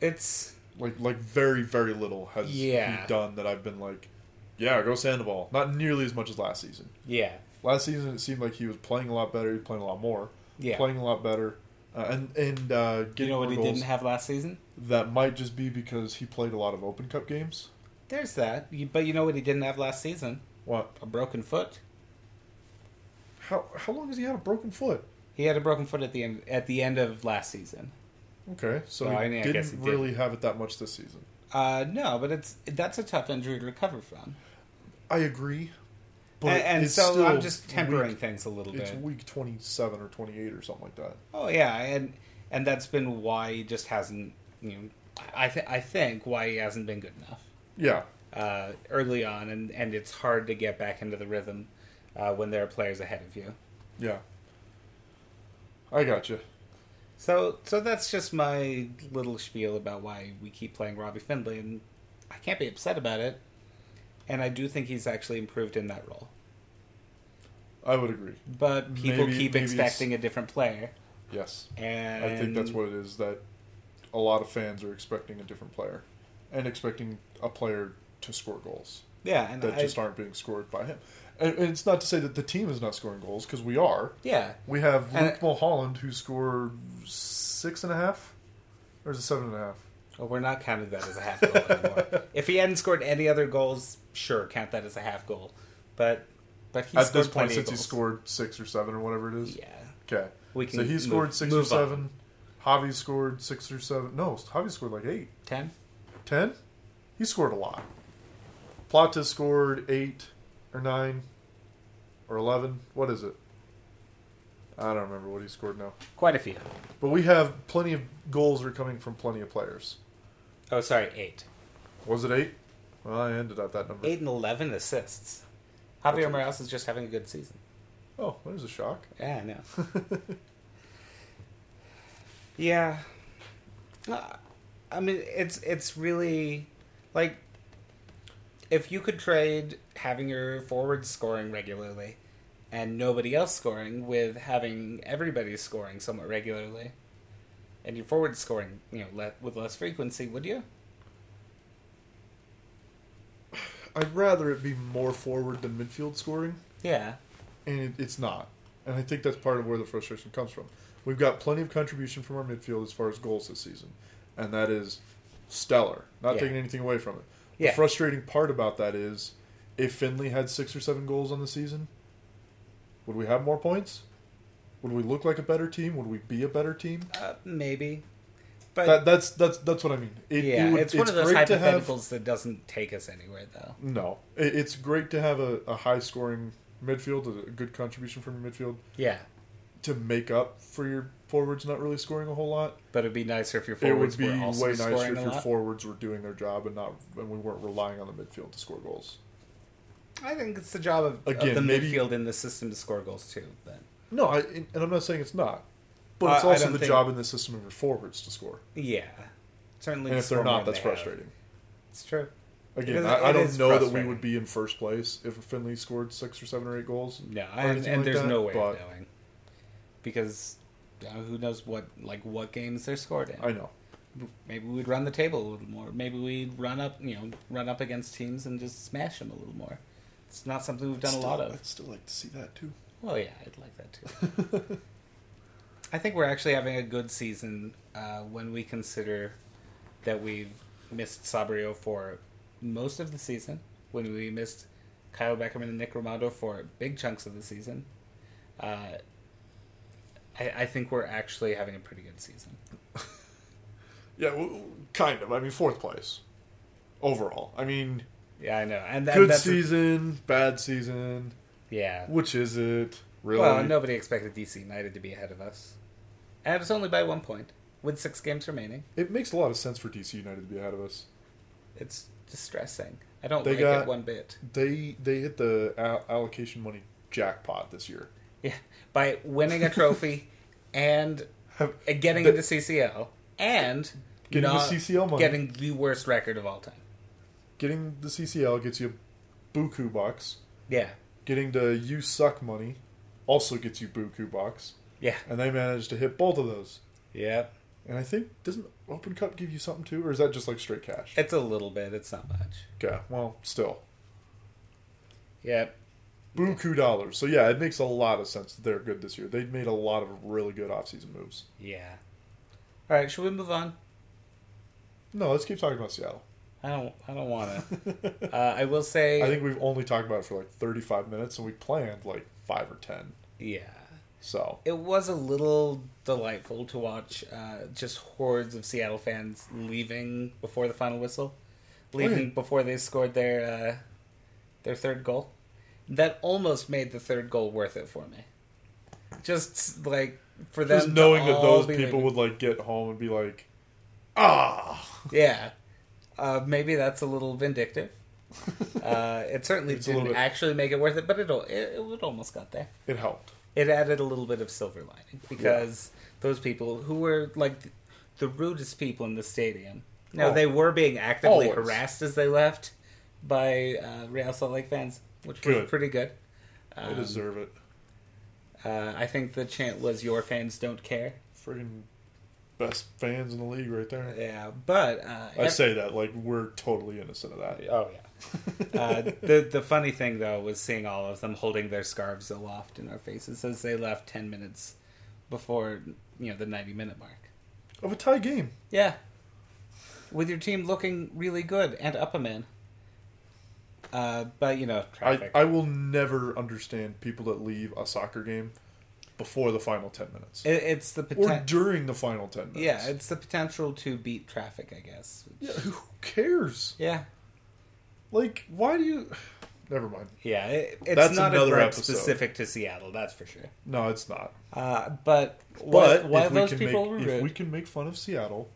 Speaker 1: it's
Speaker 2: Like, like very, very little has
Speaker 1: Yeah.
Speaker 2: he done that I've been like, yeah, go Sandoval. Not nearly as much as last season.
Speaker 1: yeah.
Speaker 2: Last season, it seemed like he was playing a lot better. He was playing a lot more.
Speaker 1: Yeah.
Speaker 2: Playing a lot better. uh, and and uh, getting
Speaker 1: you know what he didn't have last season?
Speaker 2: That might just be because he played a lot of Open Cup games.
Speaker 1: There's that. But you know what he didn't have last season?
Speaker 2: What?
Speaker 1: A broken foot.
Speaker 2: How how long has he had a broken foot?
Speaker 1: He had a broken foot at the end at the end of last season.
Speaker 2: Okay, so he
Speaker 1: I mean, I guess
Speaker 2: didn't
Speaker 1: he did.
Speaker 2: really have it that much this season.
Speaker 1: Uh, no, but it's that's a tough injury to recover from.
Speaker 2: I agree, but
Speaker 1: and and so I'm just tempering
Speaker 2: week-
Speaker 1: things a little
Speaker 2: It's
Speaker 1: bit.
Speaker 2: week twenty seven or twenty eight or something like that.
Speaker 1: Oh yeah, and and that's been why he just hasn't. You know, I th- I think why he hasn't been good enough
Speaker 2: Yeah,
Speaker 1: uh, early on, and and it's hard to get back into the rhythm uh, when there are players ahead of you.
Speaker 2: yeah. I got you.
Speaker 1: So so that's just my little spiel about why we keep playing Robbie Findley, and I can't be upset about it. And I do think he's actually improved in that role.
Speaker 2: I would agree.
Speaker 1: But people
Speaker 2: Maybe-
Speaker 1: keep
Speaker 2: maybe it's-
Speaker 1: expecting a different player,
Speaker 2: Yes,
Speaker 1: and
Speaker 2: I think that's what it is. That a lot of fans are expecting a different player, and expecting a player to score goals
Speaker 1: Yeah, and
Speaker 2: that
Speaker 1: I,
Speaker 2: just aren't being scored by him. And, and it's not to say that the team is not scoring goals because we are.
Speaker 1: yeah,
Speaker 2: We have
Speaker 1: And-
Speaker 2: Luke Mulholland who scored six and a half, or is it seven and a half?
Speaker 1: well, we're not counting that as a half goal anymore. if he hadn't scored any other goals, sure, count that as a half goal. But but he
Speaker 2: At
Speaker 1: scored
Speaker 2: this point, since
Speaker 1: of
Speaker 2: he scored six or seven or whatever it is.
Speaker 1: yeah,
Speaker 2: Okay.
Speaker 1: we can.
Speaker 2: So he scored
Speaker 1: move-
Speaker 2: six or
Speaker 1: move on.
Speaker 2: seven. Javi scored six or seven. No, Javi scored like eight.
Speaker 1: Ten.
Speaker 2: Ten? He scored a lot. Plata scored eight or nine or eleven. What is it? I don't remember what he scored now.
Speaker 1: Quite a few.
Speaker 2: But we have plenty of goals are coming from plenty of players.
Speaker 1: Oh, sorry, eight.
Speaker 2: Was it eight? Well, I ended up that number.
Speaker 1: Eight and eleven assists. Javier Morales is just having a good season.
Speaker 2: Oh, there's a shock.
Speaker 1: Yeah, I know. yeah. Uh, I mean, it's it's really like if you could trade having your forwards scoring regularly and nobody else scoring with having everybody scoring somewhat regularly and your forwards scoring, you know, le- with less frequency, would you?
Speaker 2: I'd rather it be more forward than midfield scoring,
Speaker 1: Yeah.
Speaker 2: and it, it's not. And I think that's part of where the frustration comes from. We've got plenty of contribution from our midfield as far as goals this season, and that is stellar. Not
Speaker 1: Yeah.
Speaker 2: taking anything away from it.
Speaker 1: Yeah.
Speaker 2: The frustrating part about that is if Findley had six or seven goals on the season, would we have more points? Would we look like a better team? Would we be a better team?
Speaker 1: Uh, maybe. But
Speaker 2: That, that's that's that's what I mean. It, it
Speaker 1: yeah,
Speaker 2: would-
Speaker 1: it's one of those
Speaker 2: to have-
Speaker 1: hypotheticals that doesn't take us anywhere, though.
Speaker 2: No, it, it's great to have a, a high scoring midfield, a good contribution from your midfield
Speaker 1: Yeah,
Speaker 2: to make up for your forwards not really scoring a whole lot.
Speaker 1: but it'd be nicer if your
Speaker 2: it
Speaker 1: forwards
Speaker 2: would be
Speaker 1: were also
Speaker 2: way nicer
Speaker 1: scoring
Speaker 2: if your
Speaker 1: lot.
Speaker 2: forwards were doing their job and not and we weren't relying on the midfield to score goals.
Speaker 1: I think it's the job of, of
Speaker 2: Again,
Speaker 1: the
Speaker 2: maybe-
Speaker 1: midfield in the system to score goals too. But
Speaker 2: No, I, and I'm not saying it's not, but it's
Speaker 1: I
Speaker 2: also the
Speaker 1: think-
Speaker 2: job in the system of your forwards to score.
Speaker 1: yeah, certainly.
Speaker 2: And if they're not, that's
Speaker 1: they have.
Speaker 2: frustrating.
Speaker 1: It's true.
Speaker 2: Again,
Speaker 1: is-
Speaker 2: I, I don't know that we would be in first place if Findley scored six or seven or eight goals.
Speaker 1: No, and, and
Speaker 2: like
Speaker 1: there's
Speaker 2: that,
Speaker 1: no way
Speaker 2: but
Speaker 1: of knowing because uh, who knows what like what games they're scored in.
Speaker 2: I know.
Speaker 1: Maybe we'd run the table a little more. Maybe we'd run up, you know, run up against teams and just smash them a little more. It's not something we've done
Speaker 2: Still-
Speaker 1: a lot of.
Speaker 2: I'd still like to see that too.
Speaker 1: Well, yeah, I'd like that too. I think we're actually having a good season uh, when we consider that we've missed Saborio for most of the season, when we missed Kyle Beckerman and Nick Rimando for big chunks of the season. Uh, I, I think we're actually having a pretty good season.
Speaker 2: Yeah, w- kind of. I mean, fourth place overall. I mean,
Speaker 1: Yeah, I know, and that,
Speaker 2: good
Speaker 1: that's a-
Speaker 2: season, bad season.
Speaker 1: yeah.
Speaker 2: Which is it? Really?
Speaker 1: Well, nobody expected DC United to be ahead of us, and it's only by one point with six games remaining.
Speaker 2: It makes a lot of sense for DC United to be ahead of us.
Speaker 1: It's distressing. I don't
Speaker 2: They
Speaker 1: like
Speaker 2: got-
Speaker 1: it one bit.
Speaker 2: They they hit the allocation money jackpot this year.
Speaker 1: Yeah, by winning a trophy and uh, getting
Speaker 2: The-
Speaker 1: into CCL and
Speaker 2: Getting the CCL money.
Speaker 1: getting the worst record of all time.
Speaker 2: getting the CCL gets you buku bucks.
Speaker 1: Yeah,
Speaker 2: Getting the you suck money also gets you buku Box.
Speaker 1: yeah,
Speaker 2: And they managed to hit both of those.
Speaker 1: yeah.
Speaker 2: And I think doesn't Open Cup give you something too, or is that just like straight cash?
Speaker 1: It's a little bit. It's not much.
Speaker 2: Okay, well, still.
Speaker 1: Yeah,
Speaker 2: buku dollars. So yeah, it makes a lot of sense that they're good this year. They've made a lot of really good offseason moves.
Speaker 1: Yeah. All right, should we move on?
Speaker 2: No, let's keep talking about Seattle.
Speaker 1: I don't. I don't want to. uh, I will say.
Speaker 2: I think we've only talked about it for like 35 minutes, and we planned like five or ten.
Speaker 1: Yeah.
Speaker 2: So
Speaker 1: It was a little delightful to watch uh, just hordes of Seattle fans leaving before the final whistle, leaving
Speaker 2: Okay.
Speaker 1: before they scored their uh, their third goal. That almost made the third goal worth it for me. Just like for them,
Speaker 2: just knowing that those people
Speaker 1: leaving.
Speaker 2: would like get home and be like, ah,
Speaker 1: yeah, uh, maybe that's a little vindictive. uh, it certainly
Speaker 2: It's a little
Speaker 1: didn't
Speaker 2: bit-
Speaker 1: actually make it worth it, but it, al- it it almost got there.
Speaker 2: it helped.
Speaker 1: it added a little bit of silver lining because those people who were like the, the rudest people in the stadium. Now
Speaker 2: Oh.
Speaker 1: they were being actively
Speaker 2: Always.
Speaker 1: harassed as they left by uh, Real Salt Lake fans, which was pretty good.
Speaker 2: They
Speaker 1: Um,
Speaker 2: deserve it.
Speaker 1: uh, I think the chant was "Your fans don't care."
Speaker 2: Friggin' best fans in the league right there.
Speaker 1: Yeah, but uh,
Speaker 2: I say that like we're totally innocent of that.
Speaker 1: Oh yeah. uh, the the funny thing though was seeing all of them holding their scarves aloft in our faces as they left ten minutes before you know the ninety minute mark.
Speaker 2: Of a tie game.
Speaker 1: Yeah. With your team looking really good and up a man. Uh, but, you know,
Speaker 2: I. I will never understand people that leave a soccer game before the final 10 minutes.
Speaker 1: It- it's the
Speaker 2: or
Speaker 1: potential.
Speaker 2: during the final 10 minutes.
Speaker 1: Yeah, it's the potential to beat traffic, I guess.
Speaker 2: Yeah, who cares?
Speaker 1: Yeah.
Speaker 2: Like, why do you. Never mind.
Speaker 1: Yeah, it, it's
Speaker 2: That's
Speaker 1: not
Speaker 2: another episode.
Speaker 1: specific to Seattle, that's for sure.
Speaker 2: No, it's not.
Speaker 1: Uh, but
Speaker 2: But
Speaker 1: why,
Speaker 2: if, we
Speaker 1: those
Speaker 2: can
Speaker 1: people
Speaker 2: make, if we can make fun of Seattle,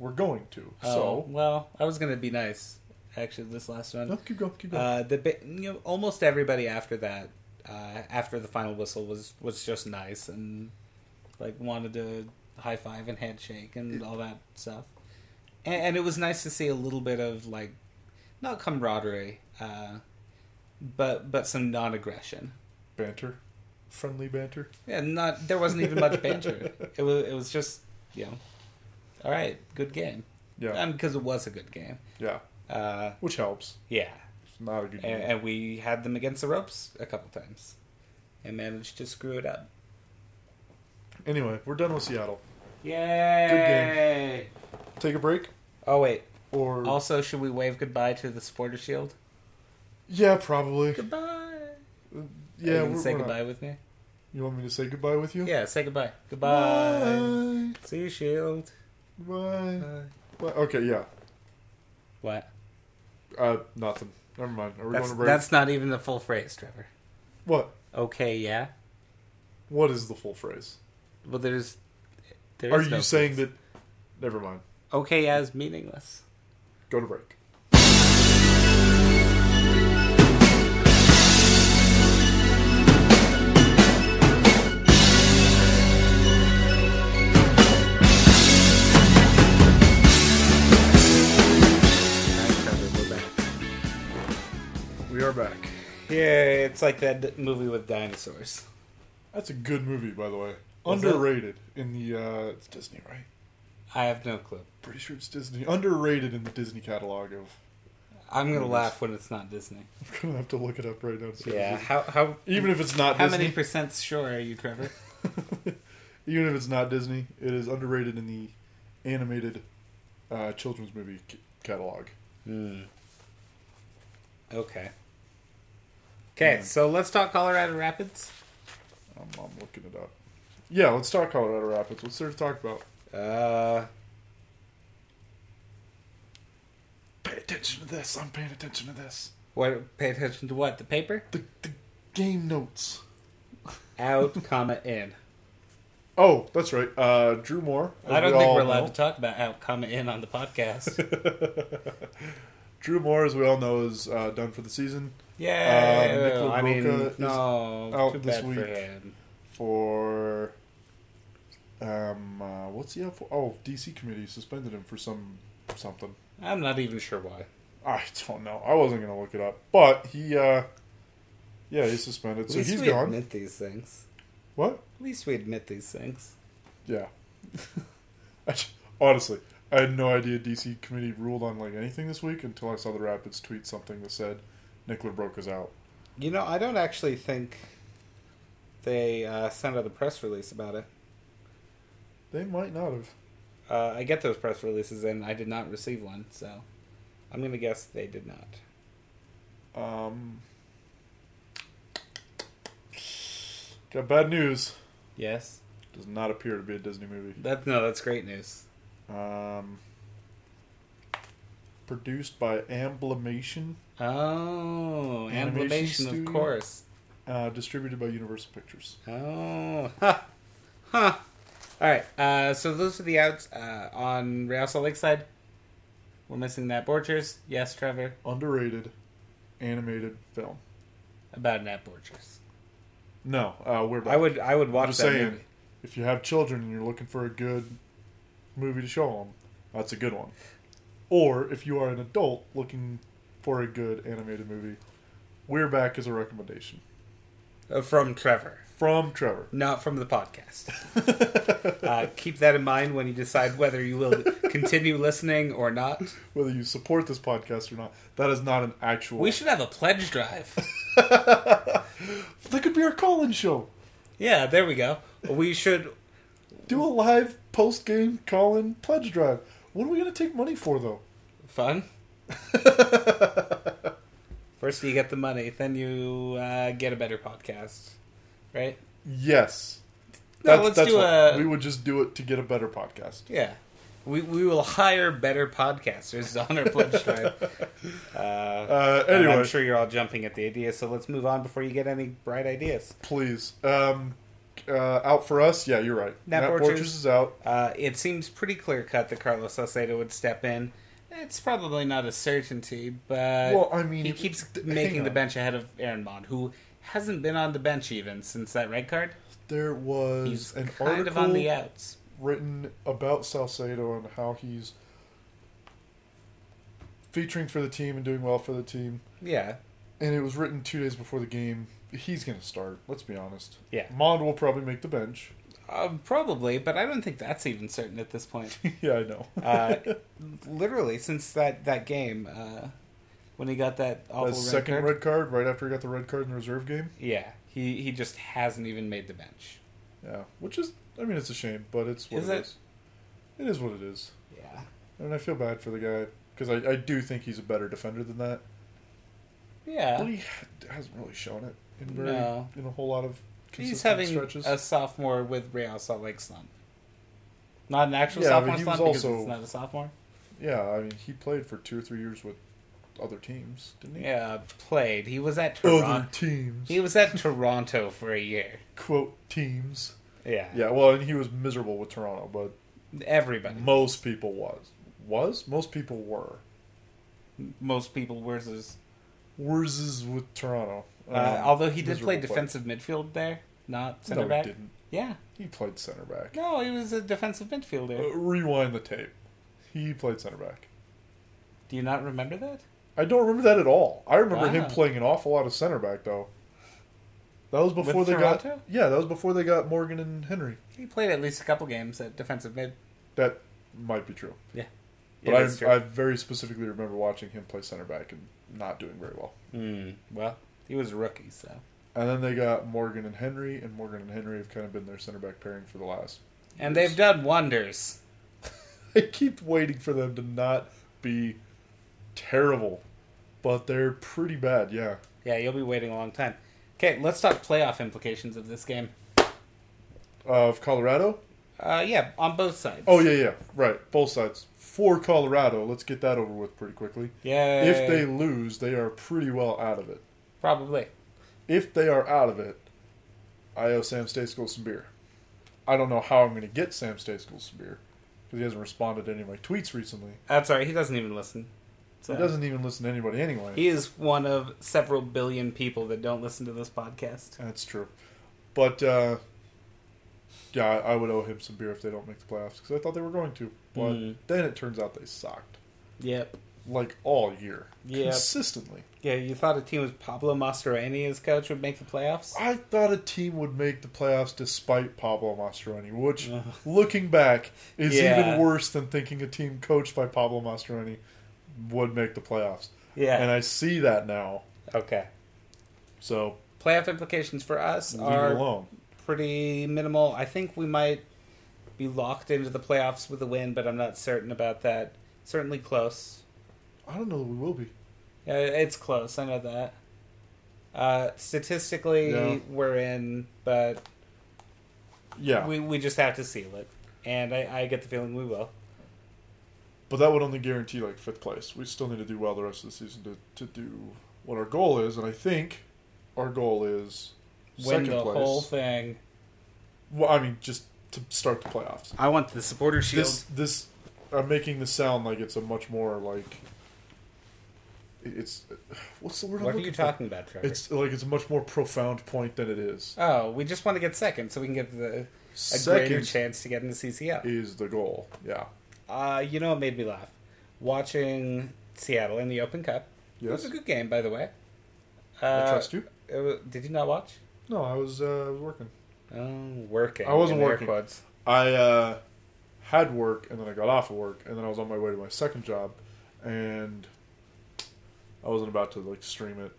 Speaker 2: we're going to.
Speaker 1: Oh,
Speaker 2: So,
Speaker 1: well, I was going to be nice, actually, this last one.
Speaker 2: no, keep going, keep going.
Speaker 1: Uh, the you know, almost everybody after that, uh, after the final whistle, was was just nice and like wanted to high five and handshake and all that stuff. And, and it was nice to see a little bit of like not camaraderie, uh, but but some non aggression.
Speaker 2: banter. Friendly banter.
Speaker 1: Yeah, not there wasn't even much banter. It was it was just you know, all right, good game.
Speaker 2: Yeah.
Speaker 1: and because it was a good game.
Speaker 2: yeah.
Speaker 1: Uh,
Speaker 2: Which helps.
Speaker 1: yeah,
Speaker 2: not a good
Speaker 1: and, and we had them against the ropes a couple times and managed to screw it up.
Speaker 2: Anyway, we're done with Seattle.
Speaker 1: Yay! Good game.
Speaker 2: Take a break?
Speaker 1: Oh wait.
Speaker 2: Or.
Speaker 1: Also, should we wave goodbye to the supporter shield?
Speaker 2: yeah, probably.
Speaker 1: Goodbye.
Speaker 2: Yeah,
Speaker 1: Are you
Speaker 2: we're,
Speaker 1: gonna say
Speaker 2: we're not-
Speaker 1: goodbye with me.
Speaker 2: You want me to say goodbye with you?
Speaker 1: Yeah, say goodbye. Goodbye.
Speaker 2: Bye.
Speaker 1: See you, shield.
Speaker 2: Bye.
Speaker 1: Bye.
Speaker 2: Bye. Okay, yeah.
Speaker 1: What?
Speaker 2: Uh, nothing. Never mind. Are we
Speaker 1: That's,
Speaker 2: going to break?
Speaker 1: that's not even the full phrase, Trevor.
Speaker 2: What?
Speaker 1: Okay, yeah.
Speaker 2: What is the full phrase?
Speaker 1: Well, there's. there
Speaker 2: Are
Speaker 1: is
Speaker 2: you
Speaker 1: no
Speaker 2: saying that? Never mind.
Speaker 1: okay yeah is meaningless?
Speaker 2: Go to break.
Speaker 1: Yeah, it's like that movie with dinosaurs.
Speaker 2: That's a good movie, by the way. Underrated in the uh, it's Disney, right?
Speaker 1: I have no clue.
Speaker 2: Pretty sure it's Disney. Underrated in the Disney catalog of.
Speaker 1: I'm gonna
Speaker 2: Movies.
Speaker 1: laugh when it's not Disney.
Speaker 2: I'm gonna have to look it up right now. to see if
Speaker 1: Yeah, how how
Speaker 2: Even if it's not Disney
Speaker 1: how
Speaker 2: Disney,
Speaker 1: many percent sure are you, Trevor?
Speaker 2: even if it's not Disney, it is underrated in the animated uh, children's movie c- catalog.
Speaker 1: Hmm. Okay. Okay,
Speaker 2: Yeah.
Speaker 1: so let's talk Colorado Rapids.
Speaker 2: I'm, I'm looking it up. Yeah, let's talk Colorado Rapids. What's there to talk about?
Speaker 1: Uh,
Speaker 2: Pay attention to this. I'm paying attention to this.
Speaker 1: what? Pay attention to what? The paper
Speaker 2: The, the game notes.
Speaker 1: out, comma in.
Speaker 2: Oh, that's right. Uh, Drew Moor.
Speaker 1: I don't
Speaker 2: we
Speaker 1: think we're allowed
Speaker 2: know.
Speaker 1: to talk about out, comma in on the podcast.
Speaker 2: Drew Moor, as we all know, is uh, done for the season
Speaker 1: Yeah,
Speaker 2: Uh,
Speaker 1: I mean,
Speaker 2: is
Speaker 1: no,
Speaker 2: out this
Speaker 1: for
Speaker 2: week.
Speaker 1: him.
Speaker 2: for. Um, uh, what's he out for? Oh, DC committee suspended him for some something.
Speaker 1: I'm not even sure why.
Speaker 2: I don't know. I wasn't gonna look it up, but he, uh, yeah, he's suspended,
Speaker 1: At
Speaker 2: so
Speaker 1: least
Speaker 2: he's
Speaker 1: we
Speaker 2: gone.
Speaker 1: admit these things.
Speaker 2: What?
Speaker 1: At least we admit these things.
Speaker 2: Yeah. Honestly, I had no idea DC committee ruled on like anything this week until I saw the Rapids tweet something that said Nick LaBrocca's out.
Speaker 1: You know, I don't actually think they uh, sent out a press release about it.
Speaker 2: They might not have.
Speaker 1: Uh, I get those press releases, and I did not receive one, so I'm gonna guess they did not.
Speaker 2: Um, got bad news.
Speaker 1: Yes,
Speaker 2: Does not appear to be a Disney movie.
Speaker 1: that no, that's great news.
Speaker 2: Um, produced by Amblimation,
Speaker 1: Oh,
Speaker 2: Animation
Speaker 1: animation, of course.
Speaker 2: uh, distributed by Universal Pictures.
Speaker 1: Oh, huh, huh. All right. Uh, so those are the outs uh, on Real Salt Lake side. We're missing Nat Borchers. Yes, Trevor.
Speaker 2: Underrated animated film.
Speaker 1: About Nat Borchers.
Speaker 2: No, uh, we're back.
Speaker 1: I would I would
Speaker 2: I'm
Speaker 1: watch
Speaker 2: just
Speaker 1: that
Speaker 2: saying,
Speaker 1: movie.
Speaker 2: if you have children and you're looking for a good movie to show them, that's a good one. Or if you are an adult looking for a good animated movie, We're Back is a recommendation
Speaker 1: Uh, from Trevor,
Speaker 2: from Trevor.
Speaker 1: not from the podcast. uh, keep that in mind when you decide whether you will continue listening or not.
Speaker 2: Whether you support this podcast or not, that is not an actual.
Speaker 1: We should have a pledge drive.
Speaker 2: that could be our call-in show.
Speaker 1: Yeah, there we go. We should.
Speaker 2: Do a live post-game call-in pledge drive. What are we going to take money for, though?
Speaker 1: Fun. First, you get the money, then you uh, get a better podcast, right?
Speaker 2: Yes.
Speaker 1: No, let's do
Speaker 2: what-
Speaker 1: a-
Speaker 2: We would just do it to get a better podcast.
Speaker 1: Yeah. We, we will hire better podcasters on our pledge drive. Uh,
Speaker 2: Uh, anyway,
Speaker 1: I'm sure you're all jumping at the idea, so let's move on before you get any bright ideas.
Speaker 2: please. Um, uh, out for us? Yeah, you're right.
Speaker 1: Nat
Speaker 2: Nat,
Speaker 1: Borchers.
Speaker 2: Borchers is out.
Speaker 1: Uh, it seems pretty clear cut that Carlos Salcedo would step in. It's probably not a certainty, but
Speaker 2: well, I mean,
Speaker 1: he keeps making the bench ahead of Aaron Maund, who hasn't been on the bench even since that red card.
Speaker 2: There was
Speaker 1: He's
Speaker 2: an
Speaker 1: kind
Speaker 2: article
Speaker 1: of on the outs.
Speaker 2: written about Salcedo and how he's featuring for the team and doing well for the team.
Speaker 1: Yeah,
Speaker 2: And it was written two days before the game. He's going to start. Let's be honest.
Speaker 1: Yeah.
Speaker 2: Maund will probably make the bench.
Speaker 1: uh, probably, but I don't think that's even certain at this point.
Speaker 2: yeah, I know.
Speaker 1: Uh, literally, since that that game, uh, when he got that awful
Speaker 2: That
Speaker 1: red
Speaker 2: second
Speaker 1: card,
Speaker 2: red card right after he got the red card in the reserve game.
Speaker 1: yeah, he he just hasn't even made the bench.
Speaker 2: Yeah, which is, I mean, it's a shame, but it's what
Speaker 1: Is
Speaker 2: it
Speaker 1: it?
Speaker 2: is. It is what it is.
Speaker 1: Yeah,
Speaker 2: And I feel bad for the guy because I, I do think he's a better defender than that.
Speaker 1: yeah.
Speaker 2: But he hasn't really shown it in very
Speaker 1: No.
Speaker 2: in a whole lot of
Speaker 1: He's having
Speaker 2: stretches.
Speaker 1: a sophomore with Real Salt Lake slump. Not an actual
Speaker 2: Yeah,
Speaker 1: sophomore
Speaker 2: he was
Speaker 1: slump because
Speaker 2: also-
Speaker 1: it's not a sophomore.
Speaker 2: Yeah, I mean, he played for two or three years with other teams, didn't he?
Speaker 1: Yeah, played. He was at
Speaker 2: Other
Speaker 1: Toronto.
Speaker 2: teams.
Speaker 1: He was at Toronto for a year.
Speaker 2: Quote teams.
Speaker 1: Yeah,
Speaker 2: Yeah, well, and he was miserable with Toronto, but
Speaker 1: Everybody.
Speaker 2: most people was was most people were.
Speaker 1: Most people versus.
Speaker 2: Where's with Toronto?
Speaker 1: Uh,
Speaker 2: Um,
Speaker 1: although he did play defensive midfield there, not center
Speaker 2: No,
Speaker 1: back.
Speaker 2: he didn't.
Speaker 1: Yeah.
Speaker 2: He played center back.
Speaker 1: No, he was a defensive
Speaker 2: Uh,
Speaker 1: midfielder.
Speaker 2: rewind the tape. He played center back.
Speaker 1: Do you not remember that?
Speaker 2: I don't remember that at all. I remember him playing an awful lot of center back though. That was before
Speaker 1: With
Speaker 2: they got yeah, that was before they got Morgan and Henry.
Speaker 1: He played at least a couple games at defensive mid.
Speaker 2: That might be true.
Speaker 1: Yeah.
Speaker 2: But
Speaker 1: It is true.
Speaker 2: I, I very specifically remember watching him play center back and not doing very well.
Speaker 1: Hmm. Well, he was a rookie, so.
Speaker 2: And then they got Morgan and Henry, and Morgan and Henry have kind of been their center back pairing for the last.
Speaker 1: And
Speaker 2: years.
Speaker 1: they've done wonders.
Speaker 2: I keep waiting for them to not be terrible, but they're pretty bad. Yeah.
Speaker 1: Yeah, you'll be waiting a long time. Okay, let's talk playoff implications of this game.
Speaker 2: Of Colorado.
Speaker 1: Uh, yeah, on both sides.
Speaker 2: Oh yeah, yeah, right. Both sides for Colorado. Let's get that over with pretty quickly.
Speaker 1: yeah.
Speaker 2: If they lose, they are pretty well out of it.
Speaker 1: Probably,
Speaker 2: If they are out of it, I owe Sam Stejskal some beer. I don't know how I'm going to get Sam Stejskal some beer because he hasn't responded to any of my tweets recently.
Speaker 1: that's all right. He doesn't even listen. So.
Speaker 2: He doesn't even listen to anybody anyway.
Speaker 1: He is one of several billion people that don't listen to this podcast.
Speaker 2: That's true. But uh, yeah, I I would owe him some beer if they don't make the playoffs because I thought they were going to. But
Speaker 1: Mm.
Speaker 2: then it turns out they sucked
Speaker 1: Yep.
Speaker 2: Like all year,
Speaker 1: Yep.
Speaker 2: consistently.
Speaker 1: Yeah, you thought a team with Pablo Mastroeni as coach would make the playoffs?
Speaker 2: I thought a team would make the playoffs despite Pablo Mastroeni, which,
Speaker 1: Ugh.
Speaker 2: looking back, is
Speaker 1: Yeah.
Speaker 2: even worse than thinking a team coached by Pablo Mastroeni would make the playoffs.
Speaker 1: Yeah.
Speaker 2: And I see that now.
Speaker 1: okay.
Speaker 2: So
Speaker 1: Playoff implications for us are pretty minimal. I think we might be locked into the playoffs with a win, but I'm not certain about that. Certainly close.
Speaker 2: I don't know that we will be.
Speaker 1: Yeah, it's close. I know that. Uh, statistically,
Speaker 2: Yeah.
Speaker 1: we're in, but
Speaker 2: Yeah,
Speaker 1: we we just have to seal it, and I, I get the feeling we will.
Speaker 2: but that would only guarantee like fifth place. We still need to do well the rest of the season to, to do what our goal is, and I think our goal is
Speaker 1: Win
Speaker 2: second
Speaker 1: the
Speaker 2: place.
Speaker 1: whole thing.
Speaker 2: Well, I mean, just to start the playoffs.
Speaker 1: I want the supporter shield.
Speaker 2: This this I'm making this sound like it's a much more like it- it's what's the word? I'm
Speaker 1: what are
Speaker 2: looking
Speaker 1: you
Speaker 2: for?
Speaker 1: talking about, Trevor?
Speaker 2: It's like it's a much more profound point than it is.
Speaker 1: oh, we just want to get second, so we can get the a greater
Speaker 2: Second
Speaker 1: chance to get in the CCL.
Speaker 2: is the goal. Yeah.
Speaker 1: Uh, you know what made me laugh? Watching Seattle in the Open Cup. Yes. It was a good game, by the way.
Speaker 2: I
Speaker 1: Uh,
Speaker 2: trust you.
Speaker 1: it wa- did you not watch?
Speaker 2: No, I was uh, I was working.
Speaker 1: Oh, working.
Speaker 2: I wasn't working.
Speaker 1: quotes.
Speaker 2: I uh, had work and then I got off of work and then I was on my way to my second job and I wasn't about to like stream it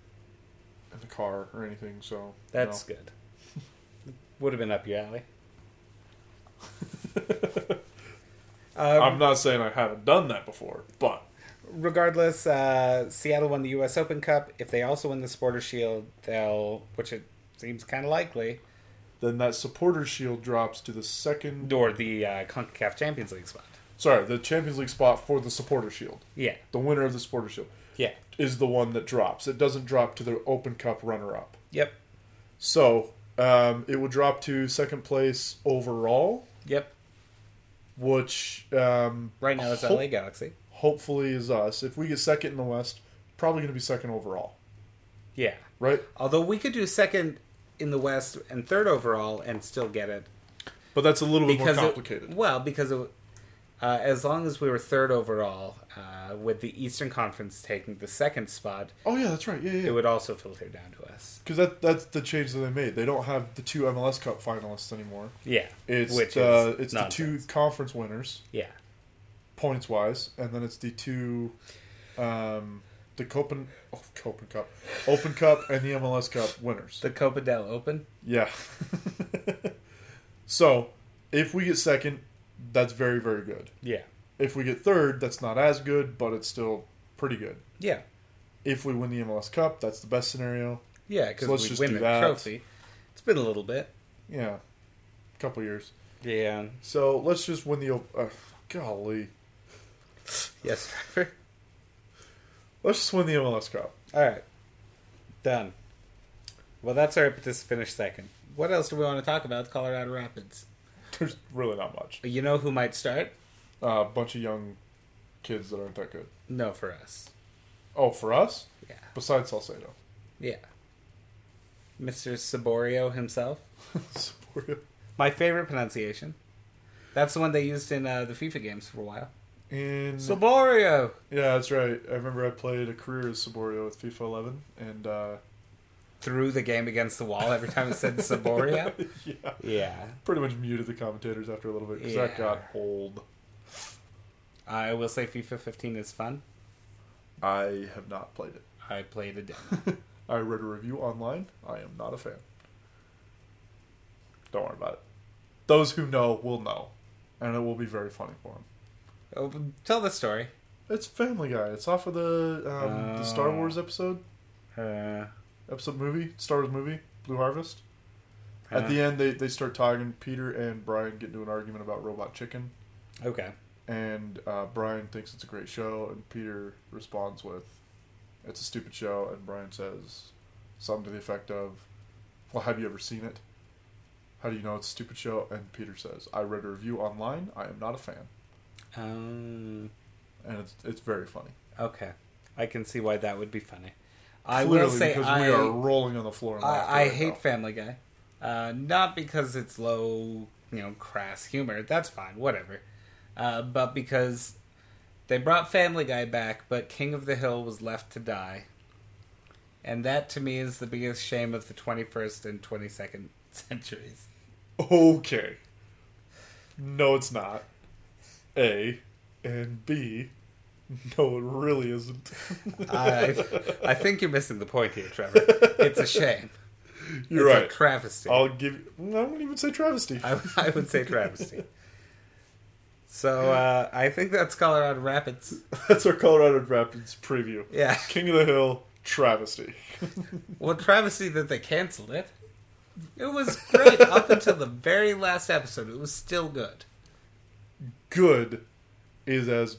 Speaker 2: in the car or anything. So
Speaker 1: That's good. Would have been up your alley.
Speaker 2: no.
Speaker 1: Uh,
Speaker 2: I'm not saying I haven't done that before, but
Speaker 1: regardless, uh, Seattle won the U.S. Open Cup. If they also win the Supporter Shield, they'll, which it seems kind of likely,
Speaker 2: then that supporter shield drops to the second
Speaker 1: or the uh, Concacaf Champions League spot.
Speaker 2: sorry, the Champions League spot for the supporter shield.
Speaker 1: Yeah,
Speaker 2: The winner of the supporter shield
Speaker 1: yeah,
Speaker 2: is the one that drops. It doesn't drop to the Open Cup runner up.
Speaker 1: yep,
Speaker 2: So um, it would drop to second place overall,
Speaker 1: yep.
Speaker 2: which um,
Speaker 1: Right now it's
Speaker 2: hope-
Speaker 1: LA Galaxy.
Speaker 2: hopefully is us. If we get second in the West, probably going to be second overall,
Speaker 1: Yeah.
Speaker 2: right?
Speaker 1: Although we could do second in the West and third overall and still get it
Speaker 2: But that's a little bit more complicated.
Speaker 1: It, well, because it, uh, as long as we were third overall, uh, with the Eastern Conference taking the second spot,
Speaker 2: oh yeah, that's right. Yeah, yeah.
Speaker 1: it would also filter down to us.
Speaker 2: Because that that's the change that they made. They don't have the two MLS Cup finalists anymore.
Speaker 1: Yeah,
Speaker 2: It's
Speaker 1: which
Speaker 2: uh,
Speaker 1: is
Speaker 2: it's the two conference winners
Speaker 1: Yeah,
Speaker 2: points wise, and then it's the two, um, the Copen oh, Copen Cup, Open Cup, and the MLS Cup winners.
Speaker 1: the Copa del Open.
Speaker 2: Yeah. so, if we get second, that's very very good.
Speaker 1: Yeah,
Speaker 2: If we get third, that's not as good, but it's still pretty good.
Speaker 1: yeah,
Speaker 2: If we win the MLS Cup, that's the best scenario.
Speaker 1: yeah. Because
Speaker 2: So
Speaker 1: we
Speaker 2: just
Speaker 1: win the
Speaker 2: that.
Speaker 1: trophy. It's been a little bit.
Speaker 2: Yeah, couple years.
Speaker 1: Yeah.
Speaker 2: So let's just win the. Uh, golly,
Speaker 1: Yes,
Speaker 2: let's just win the MLS Cup.
Speaker 1: All right, done. Well, that's our impetus to finish second. What else do we want to talk about? Colorado Rapids.
Speaker 2: There's really not much.
Speaker 1: You know who might start?
Speaker 2: Uh, a bunch of young kids that aren't that good.
Speaker 1: No, for us.
Speaker 2: Oh, for us,
Speaker 1: Yeah.
Speaker 2: besides Salcedo,
Speaker 1: Yeah. Mr. Saborio himself.
Speaker 2: Saborio.
Speaker 1: My favorite pronunciation. That's the one they used in uh, the FIFA games for a while.
Speaker 2: and
Speaker 1: Saborio!
Speaker 2: yeah, that's right. I remember I played a career as Saborio with FIFA 11, and uh,
Speaker 1: Threw the game against the wall every time it said Saborio.
Speaker 2: yeah,
Speaker 1: yeah.
Speaker 2: pretty much muted the commentators after a little bit because
Speaker 1: Yeah.
Speaker 2: that got old.
Speaker 1: I will say FIFA 15 is fun.
Speaker 2: I have not played it.
Speaker 1: I played a demo.
Speaker 2: I read a review online. I am not a fan. Don't worry about it. Those who know will know, and it will be very funny for them.
Speaker 1: oh, tell the story.
Speaker 2: It's Family Guy. It's off of the um, the Star
Speaker 1: Oh.
Speaker 2: Wars episode,
Speaker 1: Uh,
Speaker 2: episode movie, Star Wars movie, Blue Harvest.
Speaker 1: uh,
Speaker 2: At the end, they, they start talking. Peter and Brian get into an argument about Robot Chicken,
Speaker 1: okay.
Speaker 2: and uh, Brian thinks it's a great show, and Peter responds with, "It's a stupid show," and Brian says something to the effect of, "Well, have you ever seen it? How do you know it's a stupid show?" And Peter says, "I read a review online. I am not a fan,"
Speaker 1: Um,
Speaker 2: and it's it's very funny.
Speaker 1: okay. I can see why that would be funny. I
Speaker 2: Clearly,
Speaker 1: will say
Speaker 2: because
Speaker 1: I,
Speaker 2: we are rolling on the floor.
Speaker 1: I, I
Speaker 2: right
Speaker 1: hate
Speaker 2: now.
Speaker 1: Family Guy. Uh, not because it's low, you know, crass humor. That's fine, whatever. Uh, but because they brought Family Guy back, but King of the Hill was left to die. And that to me is the biggest shame of the 21st and 22nd centuries.
Speaker 2: Okay. No, it's not. A and B. No, it really isn't.
Speaker 1: I, I think you're missing the point here, Trevor. It's a shame.
Speaker 2: You're
Speaker 1: it's
Speaker 2: right.
Speaker 1: A travesty.
Speaker 2: I'll give. You, I wouldn't even say travesty.
Speaker 1: I, I would say travesty. So uh, I think that's Colorado Rapids.
Speaker 2: That's our Colorado Rapids preview.
Speaker 1: Yeah.
Speaker 2: King of the Hill, travesty.
Speaker 1: Well, travesty that they canceled it. It was great up until the very last episode. It was still good.
Speaker 2: Good is as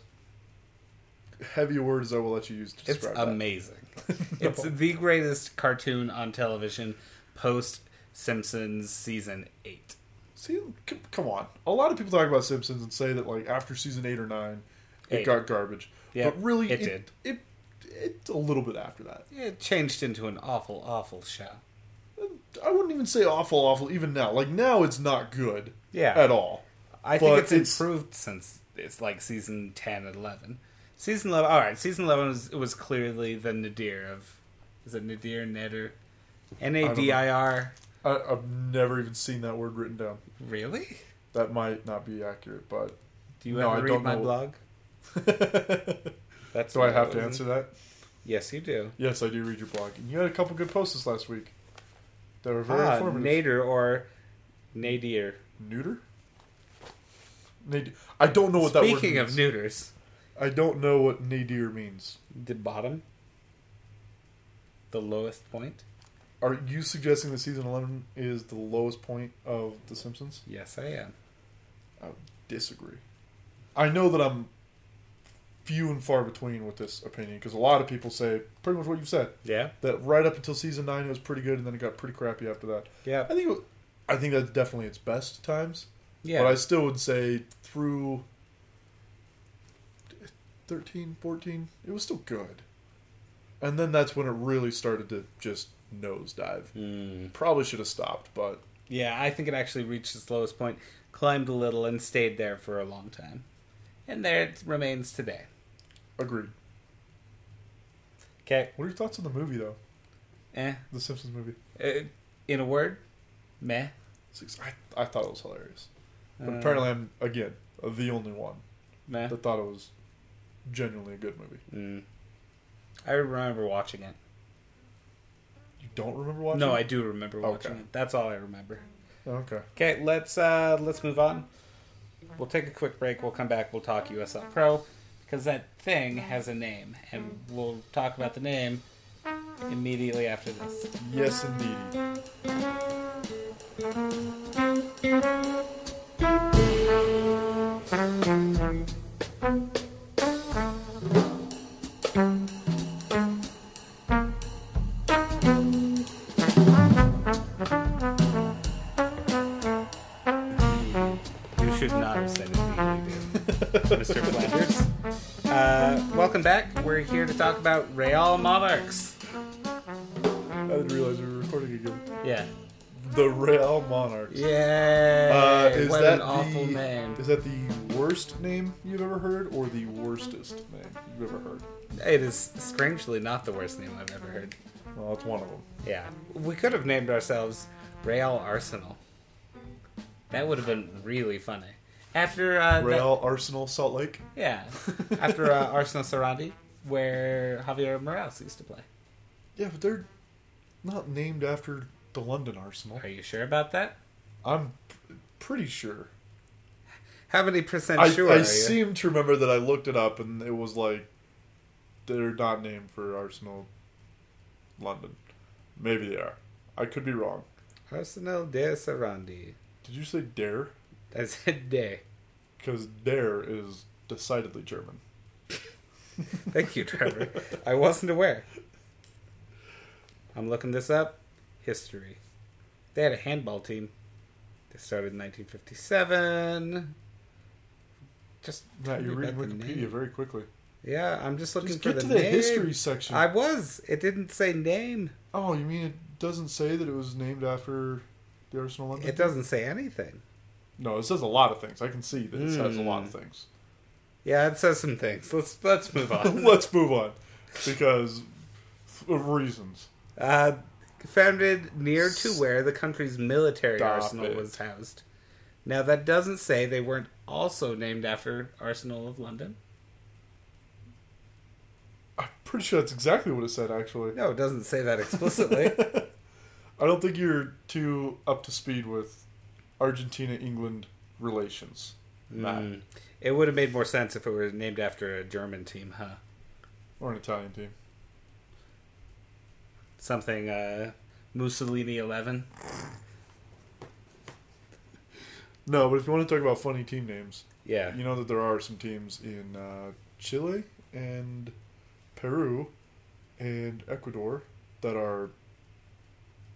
Speaker 2: heavy words I will let you use to
Speaker 1: It's
Speaker 2: describe that.
Speaker 1: amazing. It's the greatest cartoon on television post Simpsons season eight.
Speaker 2: See, c- come on. A lot of people talk about Simpsons and say that like after season eight or nine, it
Speaker 1: Eight.
Speaker 2: got garbage.
Speaker 1: Yeah,
Speaker 2: but really,
Speaker 1: it
Speaker 2: it,
Speaker 1: did.
Speaker 2: It, it's a little bit after that.
Speaker 1: It changed into an awful, awful show.
Speaker 2: I wouldn't even say awful, awful. Even now, like now, it's not good.
Speaker 1: Yeah.
Speaker 2: at all.
Speaker 1: I think
Speaker 2: But
Speaker 1: it's,
Speaker 2: it's-
Speaker 1: improved since it's like season ten and eleven. Season eleven, all right. Season eleven was was clearly the nadir of is it nadir netter, N A D I R.
Speaker 2: I've never even seen that word written down.
Speaker 1: Really?
Speaker 2: That might not be accurate, but
Speaker 1: Do you
Speaker 2: No,
Speaker 1: ever
Speaker 2: I
Speaker 1: read my
Speaker 2: know.
Speaker 1: blog? That's
Speaker 2: do I have to answer that?
Speaker 1: Yes, you do.
Speaker 2: Yes, I do read your blog, and you had a couple good posts this last week that were very
Speaker 1: Ah,
Speaker 2: informative.
Speaker 1: nadir or nadir.
Speaker 2: Neuter. Nadir. I don't know what that word
Speaker 1: Speaking of neuters,
Speaker 2: I don't know what nadir means.
Speaker 1: the bottom, the lowest point.
Speaker 2: Are you suggesting that season eleven is the lowest point of The Simpsons?
Speaker 1: Yes, I am.
Speaker 2: I disagree. I know that I'm few and far between with this opinion because a lot of people say pretty much what you've said
Speaker 1: Yeah,
Speaker 2: that right up until season nine it was pretty good and then it got pretty crappy after that.
Speaker 1: yeah,
Speaker 2: I think it, I think that's definitely its best times,
Speaker 1: yeah.
Speaker 2: but I still would say through 13, 14, it was still good. And then that's when it really started to just nosedive.
Speaker 1: Mm.
Speaker 2: Probably should have stopped, but
Speaker 1: Yeah, I think it actually reached its lowest point, climbed a little, and stayed there for a long time. And there it remains today.
Speaker 2: agreed.
Speaker 1: Okay,
Speaker 2: What are your thoughts on the movie though?
Speaker 1: eh.
Speaker 2: The Simpsons movie.
Speaker 1: Uh, in a word, meh.
Speaker 2: I, I thought it was hilarious. But
Speaker 1: Uh,
Speaker 2: apparently, I'm again the only one
Speaker 1: meh.
Speaker 2: that thought it was genuinely a good movie.
Speaker 1: Mm. I remember watching it.
Speaker 2: You don't remember watching? It?
Speaker 1: No,
Speaker 2: it?
Speaker 1: I do remember watching
Speaker 2: Okay.
Speaker 1: it. That's all I remember.
Speaker 2: Okay.
Speaker 1: Okay, let's uh let's move on. We'll take a quick break. We'll come back. We'll talk USL Pro because that thing has a name, and we'll talk about the name immediately after this.
Speaker 2: Yes, indeed.
Speaker 1: Talk about Real Monarchs.
Speaker 2: I didn't realize we were recording again.
Speaker 1: Yeah.
Speaker 2: The Real Monarchs.
Speaker 1: Yeah.
Speaker 2: Uh, is
Speaker 1: what
Speaker 2: that
Speaker 1: an awful
Speaker 2: the,
Speaker 1: name.
Speaker 2: Is that the worst name you've ever heard, or the worstest name you've ever heard?
Speaker 1: It is strangely not the worst name I've ever heard.
Speaker 2: Well, it's one of them.
Speaker 1: Yeah. We could have named ourselves Real Arsenal. That would have been really funny. After uh, that-
Speaker 2: Real Arsenal Salt Lake.
Speaker 1: yeah, after uh, Arsenal Sarandi, where Javier Morales used to play.
Speaker 2: Yeah, but they're not named after the London Arsenal.
Speaker 1: Are you sure about that?
Speaker 2: I'm p- pretty sure.
Speaker 1: How many percent
Speaker 2: I,
Speaker 1: sure
Speaker 2: I
Speaker 1: are you?
Speaker 2: seem to remember that I looked it up and it was like they're not named for Arsenal London. Maybe they are. I could be wrong.
Speaker 1: Arsenal de Sarandi.
Speaker 2: Did you say Dare?
Speaker 1: I said de.
Speaker 2: Because Dare is decidedly German.
Speaker 1: Thank you, Trevor. I wasn't aware. I'm looking this up. History. They had a handball team. They started in 1957. Just tell
Speaker 2: you're reading
Speaker 1: the
Speaker 2: Wikipedia very quickly.
Speaker 1: Yeah, I'm just looking
Speaker 2: Just
Speaker 1: for
Speaker 2: get
Speaker 1: the
Speaker 2: to the
Speaker 1: name.
Speaker 2: history section.
Speaker 1: I was. It didn't say name.
Speaker 2: Oh, you mean it doesn't say that it was named after the Arsenal London?
Speaker 1: It doesn't say anything.
Speaker 2: No, it says a lot of things. I can see that it says a lot of
Speaker 1: Hmm.
Speaker 2: things.
Speaker 1: Yeah, it says some things. Let's let's move on.
Speaker 2: Let's move on. Because of reasons.
Speaker 1: Uh, founded near to where the country's military
Speaker 2: Stop
Speaker 1: arsenal
Speaker 2: it.
Speaker 1: was housed. Now, that doesn't say they weren't also named after Arsenal of London.
Speaker 2: I'm pretty sure that's exactly what it said. Actually,
Speaker 1: No, it doesn't say that explicitly.
Speaker 2: I don't think you're too up to speed with Argentina England relations. Matt.
Speaker 1: Mm. It would have made more sense if it were named after a German team, huh?
Speaker 2: or an Italian team.
Speaker 1: Something uh, Mussolini 11.
Speaker 2: No, but if you want to talk about funny team names,
Speaker 1: Yeah.
Speaker 2: you know that there are some teams in uh, Chile and Peru and Ecuador that are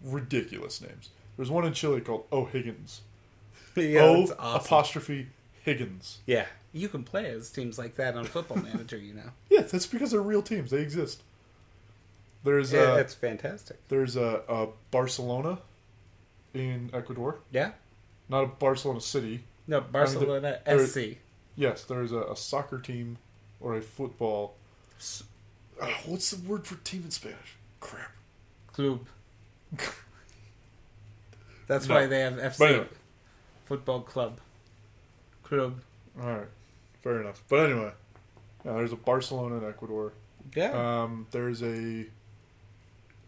Speaker 2: ridiculous names. There's one in Chile called O'Higgins.
Speaker 1: yeah,
Speaker 2: o
Speaker 1: awesome.
Speaker 2: apostrophe Higgins.
Speaker 1: yeah. You can play as teams like that on Football Manager, you know.
Speaker 2: Yeah, that's because they're real teams. They exist. There's
Speaker 1: Yeah,
Speaker 2: uh,
Speaker 1: that's fantastic.
Speaker 2: there's a, a Barcelona in Ecuador,
Speaker 1: Yeah?
Speaker 2: not a Barcelona city.
Speaker 1: No, Barcelona
Speaker 2: there-
Speaker 1: SC.
Speaker 2: Yes, there's a, a soccer team or a football. Uh, what's the word for team in Spanish? Crap.
Speaker 1: Club. That's
Speaker 2: No.
Speaker 1: why they have FC.
Speaker 2: Anyway.
Speaker 1: Football Club. Club.
Speaker 2: All right, fair enough. But anyway, yeah, there's a Barcelona in Ecuador.
Speaker 1: Yeah.
Speaker 2: Um, there's a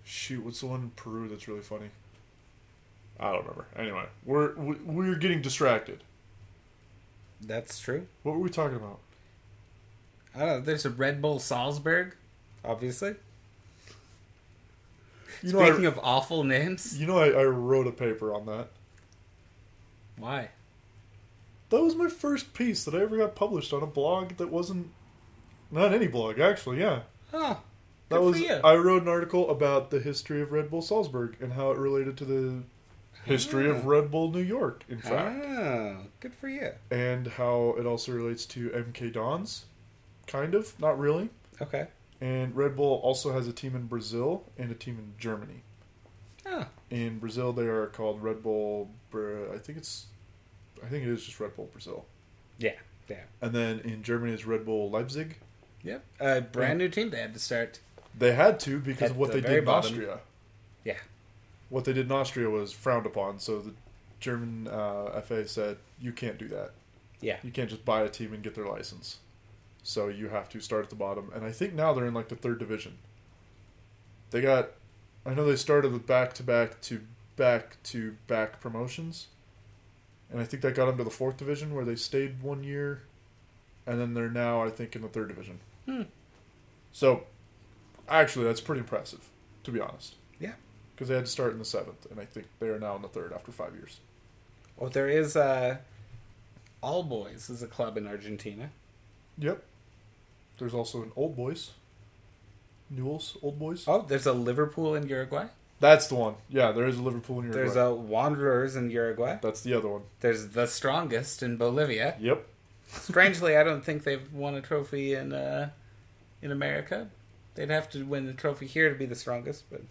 Speaker 2: shoot. What's the one in Peru that's really funny? I don't remember. Anyway, we're we, we're getting distracted.
Speaker 1: that's true.
Speaker 2: What were we talking about?
Speaker 1: I don't know. There's a Red Bull Salzburg, obviously.
Speaker 2: You know,
Speaker 1: Speaking
Speaker 2: I,
Speaker 1: of awful names,
Speaker 2: you know, I, I wrote a paper on that.
Speaker 1: why?
Speaker 2: That was my first piece that I ever got published on a blog that wasn't not any blog actually. Yeah,
Speaker 1: Oh,
Speaker 2: that was.
Speaker 1: for you.
Speaker 2: I wrote an article about the history of Red Bull Salzburg and how it related to the history of
Speaker 1: Ah.
Speaker 2: Red Bull New York. In fact.
Speaker 1: Oh, good for you.
Speaker 2: and how it also relates to MK Dons, kind of, not really.
Speaker 1: Okay.
Speaker 2: And Red Bull also has a team in Brazil and a team in Germany.
Speaker 1: Oh,
Speaker 2: In Brazil, they are called Red Bull. I think it's, I think it is just Red Bull Brazil.
Speaker 1: yeah, yeah.
Speaker 2: And then in Germany is Red Bull Leipzig.
Speaker 1: Yep. A brand new team they had to start.
Speaker 2: They had to because of what
Speaker 1: the
Speaker 2: they did in
Speaker 1: bottom.
Speaker 2: Austria.
Speaker 1: Yeah.
Speaker 2: What they did in Austria was frowned upon, so the German uh, FA said you can't do that.
Speaker 1: Yeah.
Speaker 2: You can't just buy a team and get their license. So you have to start at the bottom. And I think now they're in like the third division. They got I know they started with back to back to back to back promotions. And I think that got them to the fourth division where they stayed one year. And then they're now I think in the third division.
Speaker 1: Hmm.
Speaker 2: So actually that's pretty impressive, to be honest.
Speaker 1: Yeah.
Speaker 2: Because they had to start in the seventh, and I think they are now in the third after five years.
Speaker 1: Well, there is uh, All Boys is a club in Argentina.
Speaker 2: Yep. There's also an Old Boys. Newell's Old Boys.
Speaker 1: Oh, there's a Liverpool in Uruguay.
Speaker 2: That's the one. Yeah, there is a Liverpool in Uruguay.
Speaker 1: There's a Wanderers in Uruguay.
Speaker 2: That's the other one.
Speaker 1: There's the strongest in Bolivia.
Speaker 2: Yep.
Speaker 1: Strangely, I don't think they've won a trophy in uh, in America. They'd have to win the trophy here to be the strongest. But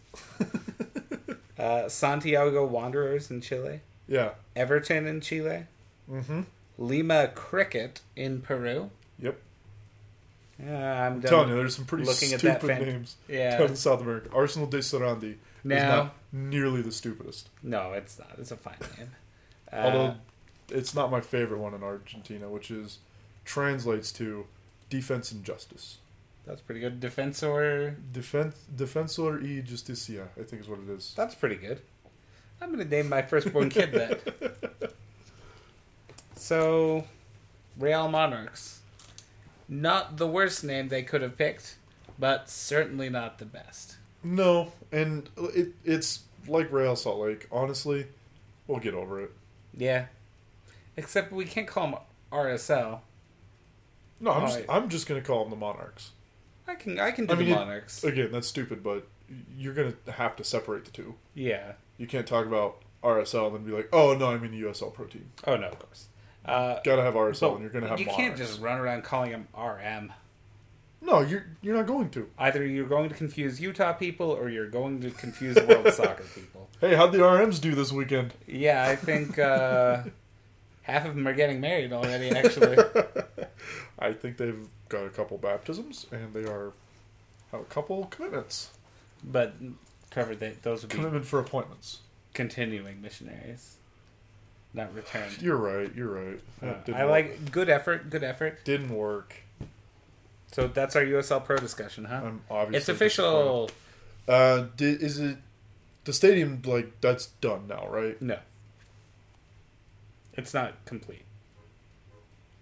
Speaker 1: uh, Santiago Wanderers in Chile,
Speaker 2: Yeah.
Speaker 1: Everton in Chile,
Speaker 2: Mm-hmm.
Speaker 1: Lima Cricket in Peru.
Speaker 2: Yep.
Speaker 1: Yeah, I'm
Speaker 2: I'm telling you, there's some pretty
Speaker 1: looking at that
Speaker 2: stupid
Speaker 1: fan-
Speaker 2: names
Speaker 1: Yeah.
Speaker 2: down in South America. Arsenal de Sarandi is
Speaker 1: No.
Speaker 2: not nearly the stupidest.
Speaker 1: No, it's not. It's a fine name. Uh,
Speaker 2: Although it's not my favorite one in Argentina, which is translates to defense and justice.
Speaker 1: that's pretty good. Defensor.
Speaker 2: Defense, defensor y justicia, I think is what it is.
Speaker 1: That's pretty good. I'm going to name my firstborn kid that. So, Real Monarchs. Not the worst name they could have picked, but certainly not the best.
Speaker 2: No, and it, it's like Real Salt Lake. Honestly, we'll get over it.
Speaker 1: Yeah. Except we can't call them RSL.
Speaker 2: No, I'm
Speaker 1: Oh,
Speaker 2: just,
Speaker 1: yeah.
Speaker 2: I'm just gonna call them the Monarchs.
Speaker 1: I can I can do
Speaker 2: I mean,
Speaker 1: the
Speaker 2: it-
Speaker 1: Monarchs.
Speaker 2: Again, that's stupid, but you're gonna have to separate the two.
Speaker 1: yeah.
Speaker 2: You can't talk about RSL and then be like, oh no, I mean the USL Pro Team.
Speaker 1: Oh no, of course. Uh,
Speaker 2: Gotta have RSL, and you're gonna have
Speaker 1: you
Speaker 2: Monarchs.
Speaker 1: can't just run around calling them RM.
Speaker 2: No, you're you're not going to.
Speaker 1: Either you're going to confuse Utah people or you're going to confuse world soccer people.
Speaker 2: Hey, how'd the RMs do this weekend?
Speaker 1: Yeah, I think uh, half of them are getting married already. Actually,
Speaker 2: I think they've got a couple baptisms and they are have a couple commitments.
Speaker 1: but Trevor, they, those would be
Speaker 2: Commitment for appointments.
Speaker 1: continuing missionaries, not returned.
Speaker 2: You're right. You're right.
Speaker 1: Uh, I
Speaker 2: work.
Speaker 1: like good effort. Good effort.
Speaker 2: Didn't work.
Speaker 1: So that's our USL Pro discussion, huh?
Speaker 2: I'm obviously
Speaker 1: it's official.
Speaker 2: Uh, di- is it the stadium? Like that's done now, right?
Speaker 1: No. It's not complete.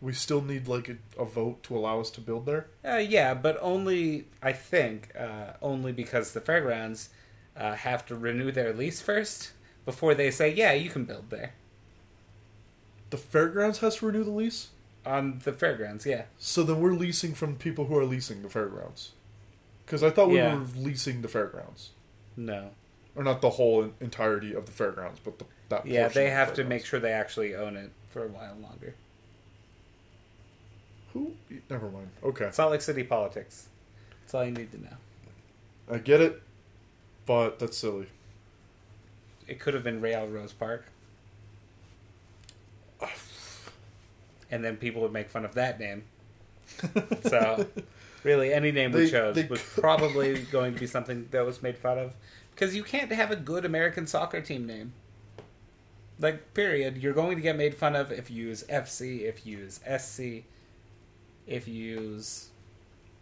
Speaker 2: We still need like a, a vote to allow us to build there.
Speaker 1: Uh, yeah, but only I think uh, only because the fairgrounds uh, have to renew their lease first before they say, yeah, you can build there
Speaker 2: The fairgrounds has to renew the lease.
Speaker 1: On the fairgrounds. Yeah,
Speaker 2: So then we're leasing from people who are leasing the fairgrounds. Because I thought we
Speaker 1: Yeah.
Speaker 2: were leasing the fairgrounds,
Speaker 1: no,
Speaker 2: or not the whole entirety of the fairgrounds, but the, that.
Speaker 1: yeah,
Speaker 2: portion
Speaker 1: they
Speaker 2: of the
Speaker 1: have to
Speaker 2: fairgrounds.
Speaker 1: make sure they actually own it for a while longer.
Speaker 2: Who? Never mind. Okay,
Speaker 1: Salt Lake City politics. That's all you need to know.
Speaker 2: I get it, but that's silly.
Speaker 1: It could have been Real Rose Park. And then people would make fun of that name. So, really, any name we
Speaker 2: They-
Speaker 1: chose
Speaker 2: they
Speaker 1: was probably going to be something that was made fun of. Because you can't have a good American soccer team name. Like, period. You're going to get made fun of if you use FC, if you use SC, if you use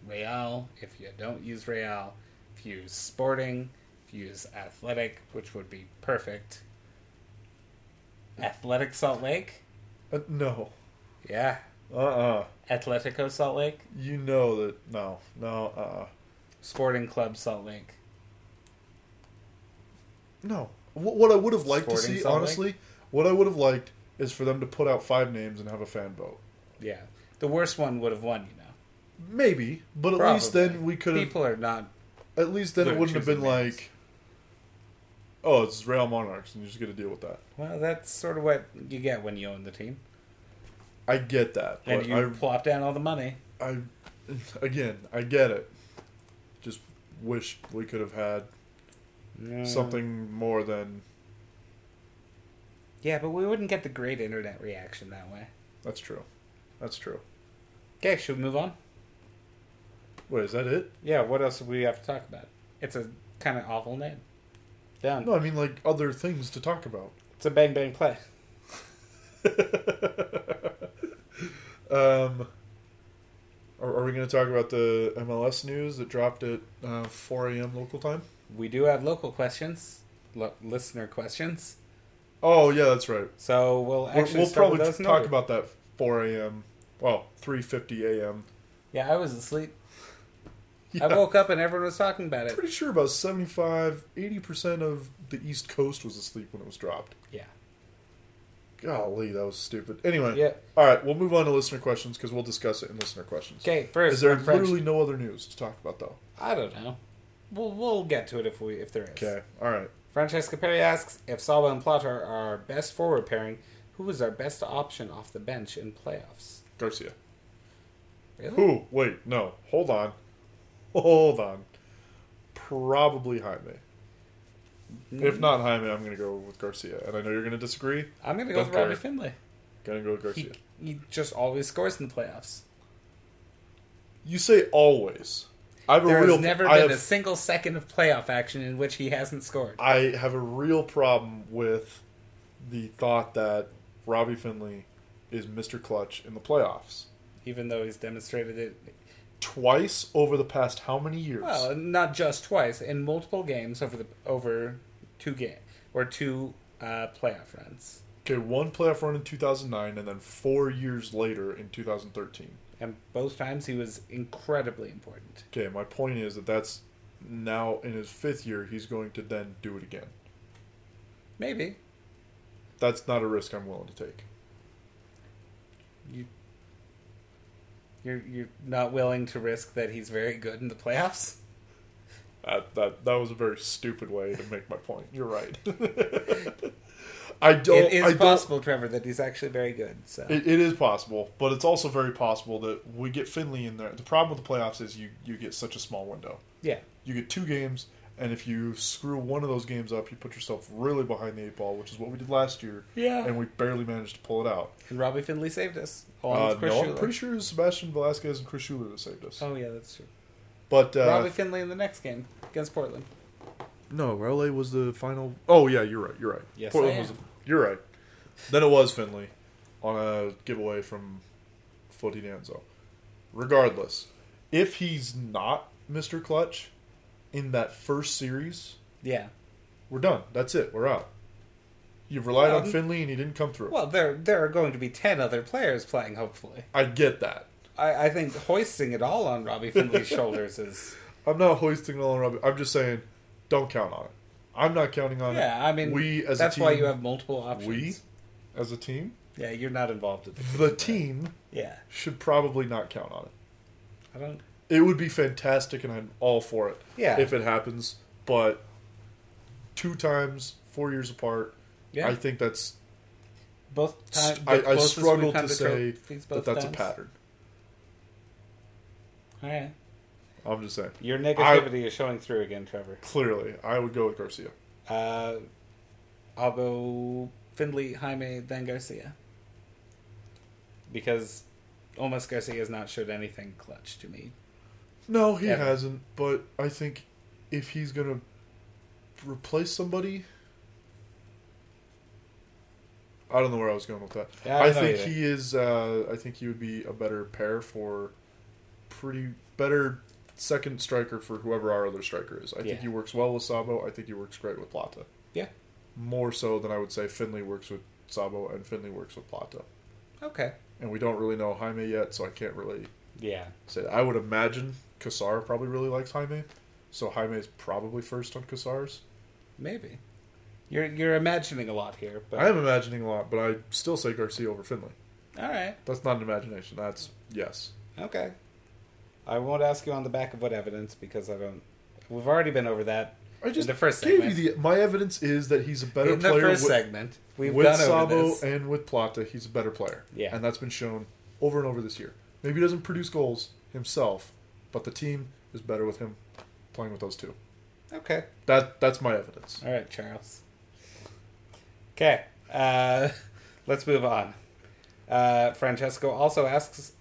Speaker 1: Real, if you don't use Real, if you use Sporting, if you use Athletic, which would be perfect. Athletic Salt Lake?
Speaker 2: Uh, no.
Speaker 1: Yeah.
Speaker 2: Uh. uh
Speaker 1: Atletico Salt Lake?
Speaker 2: You know that. No. No. Uh. uh
Speaker 1: Sporting Club Salt Lake.
Speaker 2: No. What, what I would have liked to see,
Speaker 1: Salt Lake?
Speaker 2: honestly, what I would have liked is for them to put out five names and have a fan vote.
Speaker 1: Yeah. The worst one would have won, you know.
Speaker 2: Maybe, but at least then we could have.
Speaker 1: People are not.
Speaker 2: At least then it wouldn't have been
Speaker 1: names.
Speaker 2: like, oh, it's Real Monarchs, and you just got to deal with that.
Speaker 1: Well, that's sort of what you get when you own the team.
Speaker 2: I get that,
Speaker 1: And
Speaker 2: but
Speaker 1: you plop down all the money.
Speaker 2: I, I, again, I get it. Just wish we could have had
Speaker 1: Mm.
Speaker 2: something more than
Speaker 1: Yeah, but we wouldn't get the great internet reaction that way.
Speaker 2: that's true. That's true.
Speaker 1: Okay, should we move on?
Speaker 2: Wait, is that it?
Speaker 1: Yeah, what else do we have to talk about? It's a kind of awful name. Done.
Speaker 2: No, I mean like other things to talk about.
Speaker 1: It's a bang bang play.
Speaker 2: Um, are, are we going to talk about the MLS news that dropped at uh, 4 a.m. local time?
Speaker 1: We do have local questions, lo- listener questions.
Speaker 2: Oh yeah, that's right.
Speaker 1: So we'll actually
Speaker 2: we'll
Speaker 1: start
Speaker 2: probably talk about that 4 a.m. Well, 3:50 a.m.
Speaker 1: Yeah, I was asleep.
Speaker 2: Yeah,
Speaker 1: I woke up and everyone was talking about it.
Speaker 2: pretty sure about 75, 80 percent of the East Coast was asleep when it was dropped.
Speaker 1: Yeah.
Speaker 2: Golly, that was stupid. Anyway,
Speaker 1: Yeah.
Speaker 2: all right, we'll move on to listener questions because we'll discuss it in listener questions.
Speaker 1: Okay, first
Speaker 2: Is there literally no other news to talk about though?
Speaker 1: I don't know. We'll we'll get to it if we if there is.
Speaker 2: Okay, all right.
Speaker 1: Francesca Perry asks if Salva and Plata are our best forward pairing. Who is our best option off the bench in playoffs?
Speaker 2: Garcia.
Speaker 1: Really?
Speaker 2: Who? Wait, no. Hold on. Hold on. Probably Jaime. If not Jaime, I'm going to go with Garcia. And I know you're going to disagree.
Speaker 1: I'm gonna go
Speaker 2: Don't
Speaker 1: with Robbie
Speaker 2: care.
Speaker 1: Findley.
Speaker 2: Going to go with
Speaker 1: He,
Speaker 2: Garcia.
Speaker 1: he just always scores in the playoffs.
Speaker 2: You say always. I have
Speaker 1: There
Speaker 2: a real.
Speaker 1: has never
Speaker 2: I
Speaker 1: been
Speaker 2: have,
Speaker 1: a single second of playoff action in which he hasn't scored.
Speaker 2: I have a real problem with the thought that Robbie Findley is Mr. Clutch in the playoffs.
Speaker 1: Even though he's demonstrated it,
Speaker 2: Twice over the past how many years?
Speaker 1: well, not just twice, in multiple games over the over two game or two uh, playoff runs.
Speaker 2: okay, one playoff run in 2009 and then four years later in 2013.
Speaker 1: And both times he was incredibly important.
Speaker 2: Okay, my point is that that's now in his fifth year, he's going to then do it again.
Speaker 1: Maybe.
Speaker 2: That's not a risk I'm willing to take.
Speaker 1: You you're you're not willing to risk that he's very good in the playoffs?
Speaker 2: That that that was a very stupid way to make my point. You're right. I don't.
Speaker 1: it is
Speaker 2: I
Speaker 1: possible, Trevor, that he's actually very good. So
Speaker 2: It, it is possible, but it's also very possible that we get Findley in there. The problem with the playoffs is you you get such a small window.
Speaker 1: yeah.
Speaker 2: You get two games, and if you screw one of those games up, you put yourself really behind the eight ball, which is what we did last year.
Speaker 1: Yeah.
Speaker 2: and we barely managed to pull it out.
Speaker 1: And Robbie Findley saved us.
Speaker 2: Uh,
Speaker 1: with Chris
Speaker 2: I'm pretty sure it was Sebastian Velasquez and Chris Schuler that saved us.
Speaker 1: Oh yeah, that's true.
Speaker 2: But uh,
Speaker 1: Robbie Findley in the next game against Portland.
Speaker 2: no, LA was the final. Oh yeah, you're right. You're right.
Speaker 1: Yes,
Speaker 2: Portland
Speaker 1: I
Speaker 2: was.
Speaker 1: am.
Speaker 2: The, you're right. Then it was Findley on a giveaway from Futty Danso. Regardless, if he's not Mr. Clutch in that first series,
Speaker 1: Yeah.
Speaker 2: we're done. That's it. We're out. You've relied on
Speaker 1: um,
Speaker 2: Findley and he didn't come through.
Speaker 1: Well, there there are going to be ten other players playing. Hopefully,
Speaker 2: I get that.
Speaker 1: I, I think hoisting it all on Robbie Findley's shoulders is.
Speaker 2: I'm not hoisting it all on Robbie. I'm just saying, don't count on it. I'm not counting on it.
Speaker 1: Yeah, I mean,
Speaker 2: we as
Speaker 1: that's
Speaker 2: a team,
Speaker 1: why you have multiple options.
Speaker 2: we as a team,
Speaker 1: Yeah, you're not involved in the.
Speaker 2: the team
Speaker 1: Yeah,
Speaker 2: should probably not count on it.
Speaker 1: I don't.
Speaker 2: It would be fantastic, and I'm all for it.
Speaker 1: Yeah.
Speaker 2: if it happens, but two times, four years apart,
Speaker 1: Yeah,
Speaker 2: I think that's.
Speaker 1: both times.
Speaker 2: I, I struggle to say that that's a pattern.
Speaker 1: All right,
Speaker 2: I'm just saying.
Speaker 1: your negativity is showing through again, Trevor.
Speaker 2: Clearly, I would go with Garcia.
Speaker 1: Uh, I'll go Findley, Jaime, then Garcia. Because Almost Garcia has not showed anything clutch to me.
Speaker 2: No, he
Speaker 1: Ever.
Speaker 2: hasn't. But I think if he's gonna replace somebody, I don't know where I was going with that.
Speaker 1: Yeah, I
Speaker 2: I, think
Speaker 1: either.
Speaker 2: he is. Uh, I think he would be a better pair for pretty better second striker for whoever our other striker is. I
Speaker 1: Yeah.
Speaker 2: think he works well with Sabo. I think he works great with Plata.
Speaker 1: Yeah.
Speaker 2: More so than I would say Findley works with Sabo and Findley works with Plata.
Speaker 1: Okay.
Speaker 2: And we don't really know Jaime yet, so I can't really
Speaker 1: Yeah.
Speaker 2: say that. I would imagine Cassar probably really likes Jaime, so Jaime is probably first on Cassar's.
Speaker 1: Maybe. You're you're imagining a lot here, but
Speaker 2: I am imagining a lot, but I still say Garcia over Findley.
Speaker 1: all right.
Speaker 2: That's not an imagination. That's yes.
Speaker 1: Okay. I won't ask you on the back of what evidence because I don't. We've already been over that
Speaker 2: I just
Speaker 1: in the first
Speaker 2: gave
Speaker 1: segment.
Speaker 2: you the. My evidence is that he's a better
Speaker 1: in the
Speaker 2: player
Speaker 1: first
Speaker 2: with,
Speaker 1: segment, we've
Speaker 2: with Sabo and with Plata. He's a better player.
Speaker 1: Yeah.
Speaker 2: and that's been shown over and over this year. Maybe he doesn't produce goals himself, but the team is better with him playing with those two.
Speaker 1: Okay.
Speaker 2: That that's my evidence.
Speaker 1: All right, Charles. Okay. Uh, let's move on. Uh, Francesco also asks,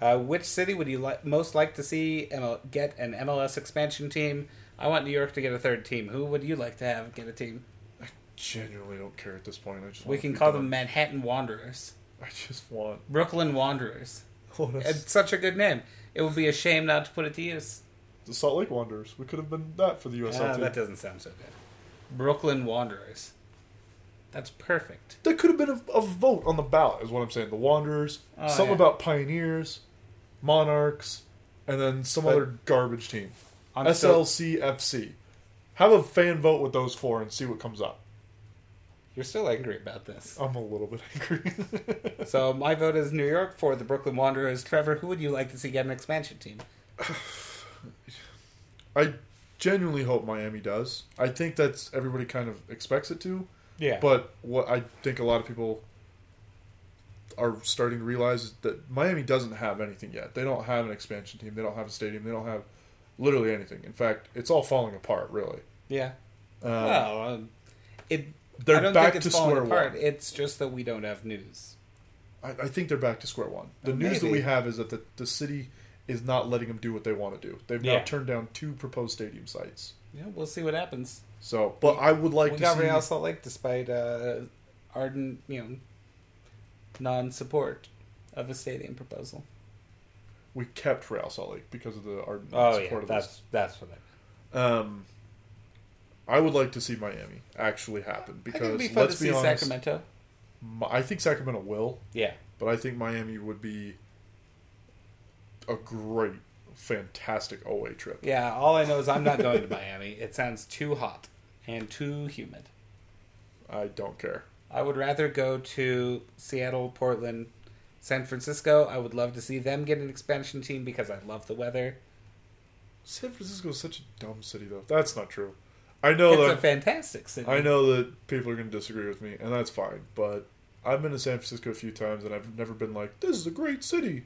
Speaker 1: uh, which city would you li- most like to see ML- get an MLS expansion team? I want New York to get a third team. Who would you like to have get a team?
Speaker 2: I genuinely don't care at this point. I just
Speaker 1: We can call
Speaker 2: done.
Speaker 1: them Manhattan Wanderers,
Speaker 2: I just want.
Speaker 1: Brooklyn Wanderers.
Speaker 2: Oh, that's-
Speaker 1: It's such a good name. It would be a shame not to put it to use.
Speaker 2: the Salt Lake Wanderers. We could have been that for the USL
Speaker 1: Ah,
Speaker 2: team.
Speaker 1: that doesn't sound so good. Brooklyn Wanderers. That's perfect.
Speaker 2: That could have been a, a vote on the ballot, is what I'm saying. The Wanderers,
Speaker 1: Oh,
Speaker 2: something
Speaker 1: yeah.
Speaker 2: about Pioneers, Monarchs, and then some
Speaker 1: But-
Speaker 2: other garbage team.
Speaker 1: I'm still-
Speaker 2: SLCFC. Have a fan vote with those four and see what comes up.
Speaker 1: You're still angry about this.
Speaker 2: I'm a little bit angry.
Speaker 1: So my vote is New York for the Brooklyn Wanderers. Trevor, who would you like to see get an expansion team?
Speaker 2: I genuinely hope Miami does. I think that's everybody kind of expects it to.
Speaker 1: Yeah.
Speaker 2: But what I think a lot of people are starting to realize is that Miami doesn't have anything yet. They don't have an expansion team. They don't have a stadium. They don't have literally anything. In fact, it's all falling apart. Really.
Speaker 1: yeah.
Speaker 2: Um,
Speaker 1: well, um, it.
Speaker 2: They're
Speaker 1: I don't
Speaker 2: back
Speaker 1: think
Speaker 2: to
Speaker 1: it's falling
Speaker 2: square
Speaker 1: apart.
Speaker 2: one.
Speaker 1: It's just that we don't have news.
Speaker 2: I, I think they're back to square one. The
Speaker 1: Uh,
Speaker 2: news that
Speaker 1: maybe.
Speaker 2: we have is that the, the city is not letting them do what they want to do. They've now
Speaker 1: Yeah.
Speaker 2: turned down two proposed stadium sites.
Speaker 1: Yeah, we'll see what happens.
Speaker 2: So, but I would like
Speaker 1: we
Speaker 2: to
Speaker 1: got
Speaker 2: see.
Speaker 1: Real Salt Lake despite uh, ardent, you know, non-support of a stadium proposal.
Speaker 2: we kept Real Salt Lake because of the ardent
Speaker 1: Oh
Speaker 2: support
Speaker 1: yeah,
Speaker 2: of
Speaker 1: that's that's what I.
Speaker 2: Um, I would like to see Miami actually happen because
Speaker 1: be
Speaker 2: let's be
Speaker 1: see
Speaker 2: honest,
Speaker 1: Sacramento.
Speaker 2: I think Sacramento will,
Speaker 1: Yeah.
Speaker 2: but I think Miami would be a great, fantastic OA trip.
Speaker 1: Yeah, all I know is I'm not going to Miami. It sounds too hot and too humid.
Speaker 2: I don't care.
Speaker 1: I would rather go to Seattle, Portland, San Francisco. I would love to see them get an expansion team because I love the weather.
Speaker 2: San Francisco is such a dumb city, though. That's not true. I know
Speaker 1: it's a
Speaker 2: that
Speaker 1: fantastic city.
Speaker 2: I know that people are going to disagree with me, and that's fine. But I've been to San Francisco a few times, and I've never been like, "This is a great city."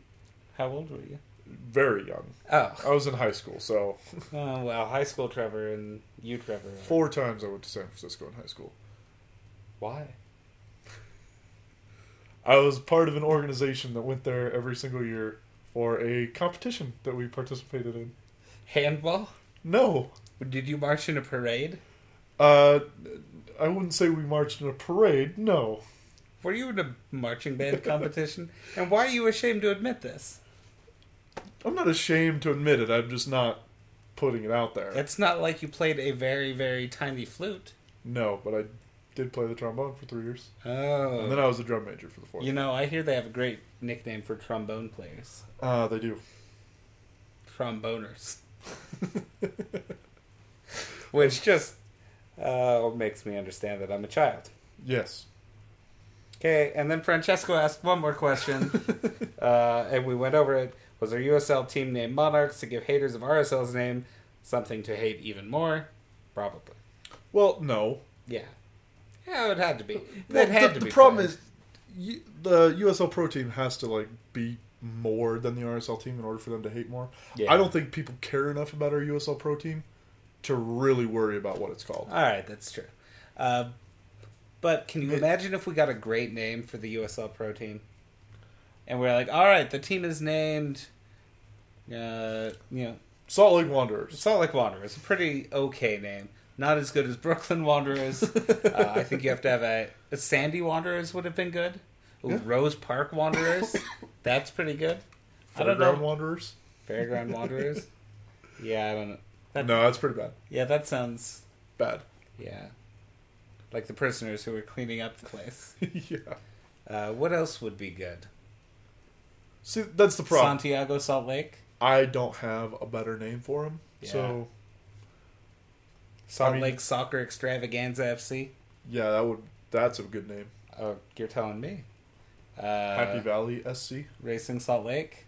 Speaker 1: How old were you?
Speaker 2: Very young.
Speaker 1: Oh,
Speaker 2: I was in high school, so
Speaker 1: oh well, high school Trevor and you Trevor. are-
Speaker 2: four times I went to San Francisco in high school.
Speaker 1: Why?
Speaker 2: I was part of an organization that went there every single year for a competition that we participated in.
Speaker 1: Handball?
Speaker 2: No,
Speaker 1: Did you march in a parade?
Speaker 2: uh, I wouldn't say we marched in a parade. No,
Speaker 1: Were you in a marching band competition? and why are you ashamed to admit this?
Speaker 2: I'm not ashamed to admit it. I'm just not putting it out there.
Speaker 1: It's not like you played a very, very tiny flute.
Speaker 2: no, but I did play the trombone for three years,
Speaker 1: Oh.
Speaker 2: and then I was a drum major for the fourth.
Speaker 1: You know, I hear they have a great nickname for trombone players.
Speaker 2: uh, they do.
Speaker 1: Tromboners. Which just uh, makes me understand that I'm a child.
Speaker 2: Yes.
Speaker 1: Okay, and then Francesco asked one more question, uh, and we went over it. Was our USL team named Monarchs to give haters of RSL's name something to hate even more? Probably.
Speaker 2: Well, no.
Speaker 1: Yeah. Yeah, it had to be.
Speaker 2: Well,
Speaker 1: It had
Speaker 2: the,
Speaker 1: to
Speaker 2: the
Speaker 1: be.
Speaker 2: problem
Speaker 1: fair.
Speaker 2: is, you, the USL Pro team has to like be more than the RSL team in order for them to hate more.
Speaker 1: Yeah.
Speaker 2: I don't think people care enough about our USL Pro team to really worry about what it's called.
Speaker 1: All right, that's true. Uh, but can you
Speaker 2: It-
Speaker 1: imagine if we got a great name for the USL Pro team, and we're like, all right, the team is named, uh, you know,
Speaker 2: Salt Lake Wanderers.
Speaker 1: Salt Lake Wanderers, a pretty okay name. Not as good as Brooklyn Wanderers. uh, I think you have to have a, a Sandy Wanderers would have been good. Ooh,
Speaker 2: Yeah.
Speaker 1: Rose Park Wanderers, that's pretty good. I don't know.
Speaker 2: Fairground Wanderers.
Speaker 1: Fairground Wanderers. Yeah, I don't know. That,
Speaker 2: No, that's pretty bad.
Speaker 1: Yeah, that sounds
Speaker 2: Bad.
Speaker 1: yeah, like the prisoners who were cleaning up the place.
Speaker 2: yeah.
Speaker 1: Uh, what else would be good?
Speaker 2: See, that's the problem.
Speaker 1: Santiago Salt Lake,
Speaker 2: I don't have a better name for him.
Speaker 1: Yeah.
Speaker 2: So
Speaker 1: Salt
Speaker 2: I mean-
Speaker 1: Lake Soccer Extravaganza FC.
Speaker 2: yeah, that would that's a good name.
Speaker 1: Oh, you're telling me. Uh,
Speaker 2: Happy Valley SC,
Speaker 1: Racing Salt Lake,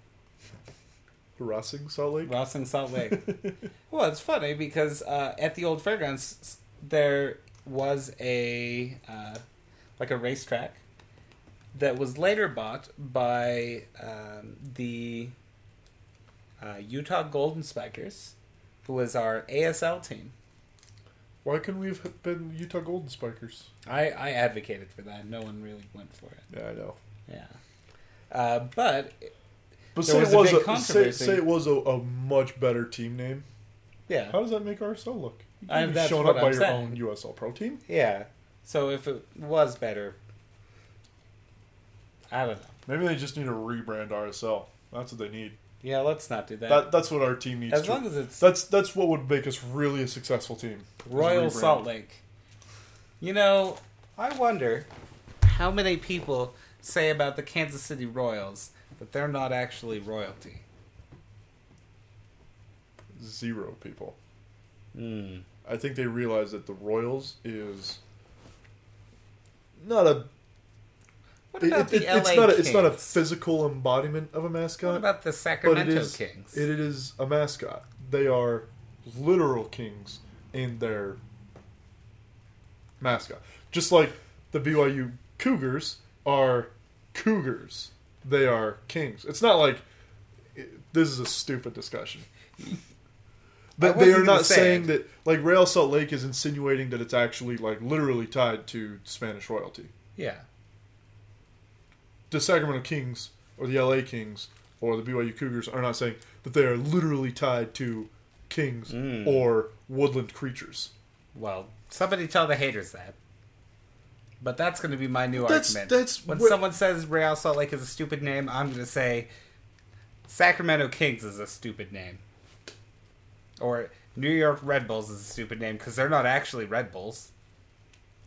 Speaker 2: harassing Salt Lake.
Speaker 1: Racing Salt Lake. well, it's funny because uh, at the old fairgrounds there was a uh, like a racetrack that was later bought by um, the uh, Utah Golden Spikers, who was our ASL team.
Speaker 2: Why couldn't we have been Utah Golden Spikers?
Speaker 1: I, I advocated for that. No one really went for it.
Speaker 2: Yeah, I know.
Speaker 1: Yeah. Uh, but
Speaker 2: But say
Speaker 1: was
Speaker 2: it was
Speaker 1: big
Speaker 2: a, say, say it was a, a much better team name.
Speaker 1: yeah,
Speaker 2: How does that make RSL look? You
Speaker 1: I- that's
Speaker 2: showing up by
Speaker 1: I'm
Speaker 2: your
Speaker 1: saying.
Speaker 2: own USL Pro team.
Speaker 1: yeah. So if it was better, I don't know.
Speaker 2: Maybe they just need to rebrand RSL. That's what they need.
Speaker 1: Yeah, let's not do that.
Speaker 2: That that's what our team needs.
Speaker 1: as
Speaker 2: to,
Speaker 1: long as it's
Speaker 2: that's that's what would make us really a successful team.
Speaker 1: Royal. Salt Lake. You know, I wonder how many people say about the Kansas City Royals that they're not actually royalty.
Speaker 2: Zero people.
Speaker 1: Hmm.
Speaker 2: I think they realize that the Royals is not a.
Speaker 1: What about
Speaker 2: it-
Speaker 1: the LA
Speaker 2: it's not a, it's not a physical embodiment of a mascot.
Speaker 1: What about the Sacramento
Speaker 2: it is
Speaker 1: Kings?
Speaker 2: it is a mascot. They are literal kings in their mascot. Just like the BYU Cougars are cougars. They are kings. It's not like this is a stupid discussion. But they are not
Speaker 1: say
Speaker 2: saying
Speaker 1: it.
Speaker 2: that like Real Salt Lake is insinuating that it's actually like literally tied to Spanish royalty.
Speaker 1: yeah.
Speaker 2: The Sacramento Kings or the LA Kings or the BYU Cougars are not saying that they are literally tied to kings
Speaker 1: Mm.
Speaker 2: or woodland creatures.
Speaker 1: Well, somebody tell the haters that. But that's going to be my new
Speaker 2: That's-
Speaker 1: argument.
Speaker 2: that's
Speaker 1: when
Speaker 2: what-
Speaker 1: someone says Real Salt Lake is a stupid name, I'm going to say Sacramento Kings is a stupid name, or New York Red Bulls is a stupid name because they're not actually Red Bulls.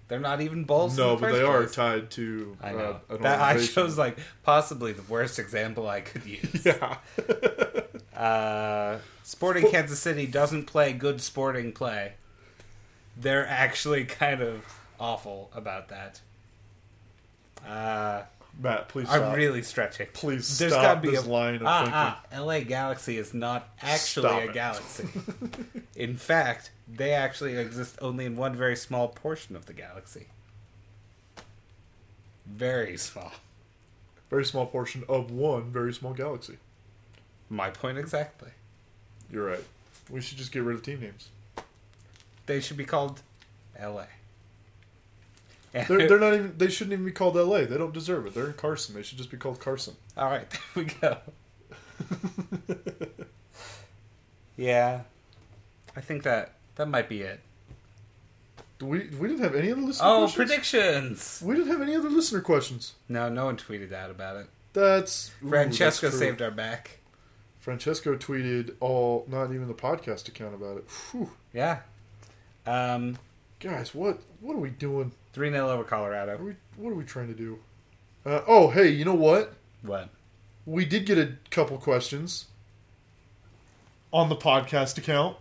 Speaker 1: They're not even Bulls.
Speaker 2: no,
Speaker 1: in the
Speaker 2: but
Speaker 1: first
Speaker 2: they are tied to.
Speaker 1: I
Speaker 2: uh,
Speaker 1: know.
Speaker 2: an
Speaker 1: that I chose like possibly the worst example I could use.
Speaker 2: Yeah.
Speaker 1: Uh, Sporting Kansas City doesn't play good sporting play. They're actually kind of awful about that. Uh,
Speaker 2: Matt, please
Speaker 1: I'm really stretching.
Speaker 2: Please
Speaker 1: There's
Speaker 2: stop
Speaker 1: gotta be
Speaker 2: this
Speaker 1: a
Speaker 2: line of
Speaker 1: ah, ah, LA Galaxy is not actually
Speaker 2: Stop
Speaker 1: a
Speaker 2: it.
Speaker 1: galaxy. in fact, they actually exist only in one very small portion of the galaxy. Very small.
Speaker 2: Very small portion of one very small galaxy.
Speaker 1: My point exactly.
Speaker 2: You're right. We should just get rid of team names.
Speaker 1: They should be called LA.
Speaker 2: They're, they're not even. They shouldn't even be called L.A. They don't deserve it. They're in Carson. They should just be called Carson.
Speaker 1: All right, there we go. yeah, I think that that might be it.
Speaker 2: We we didn't have any other listener
Speaker 1: Oh,
Speaker 2: questions.
Speaker 1: predictions!
Speaker 2: We didn't have any other listener questions.
Speaker 1: No, no one tweeted out about it.
Speaker 2: That's ooh,
Speaker 1: Francesco
Speaker 2: that's
Speaker 1: saved our back.
Speaker 2: Francesco tweeted all, not even the podcast account about it. Whew.
Speaker 1: Yeah. Um,
Speaker 2: Guys, what what are we doing?
Speaker 1: 3 0 over
Speaker 2: Are
Speaker 1: Colorado.
Speaker 2: we, what are we trying to do? Uh, oh, hey, you know what?
Speaker 1: What?
Speaker 2: We did get a couple questions on the podcast account.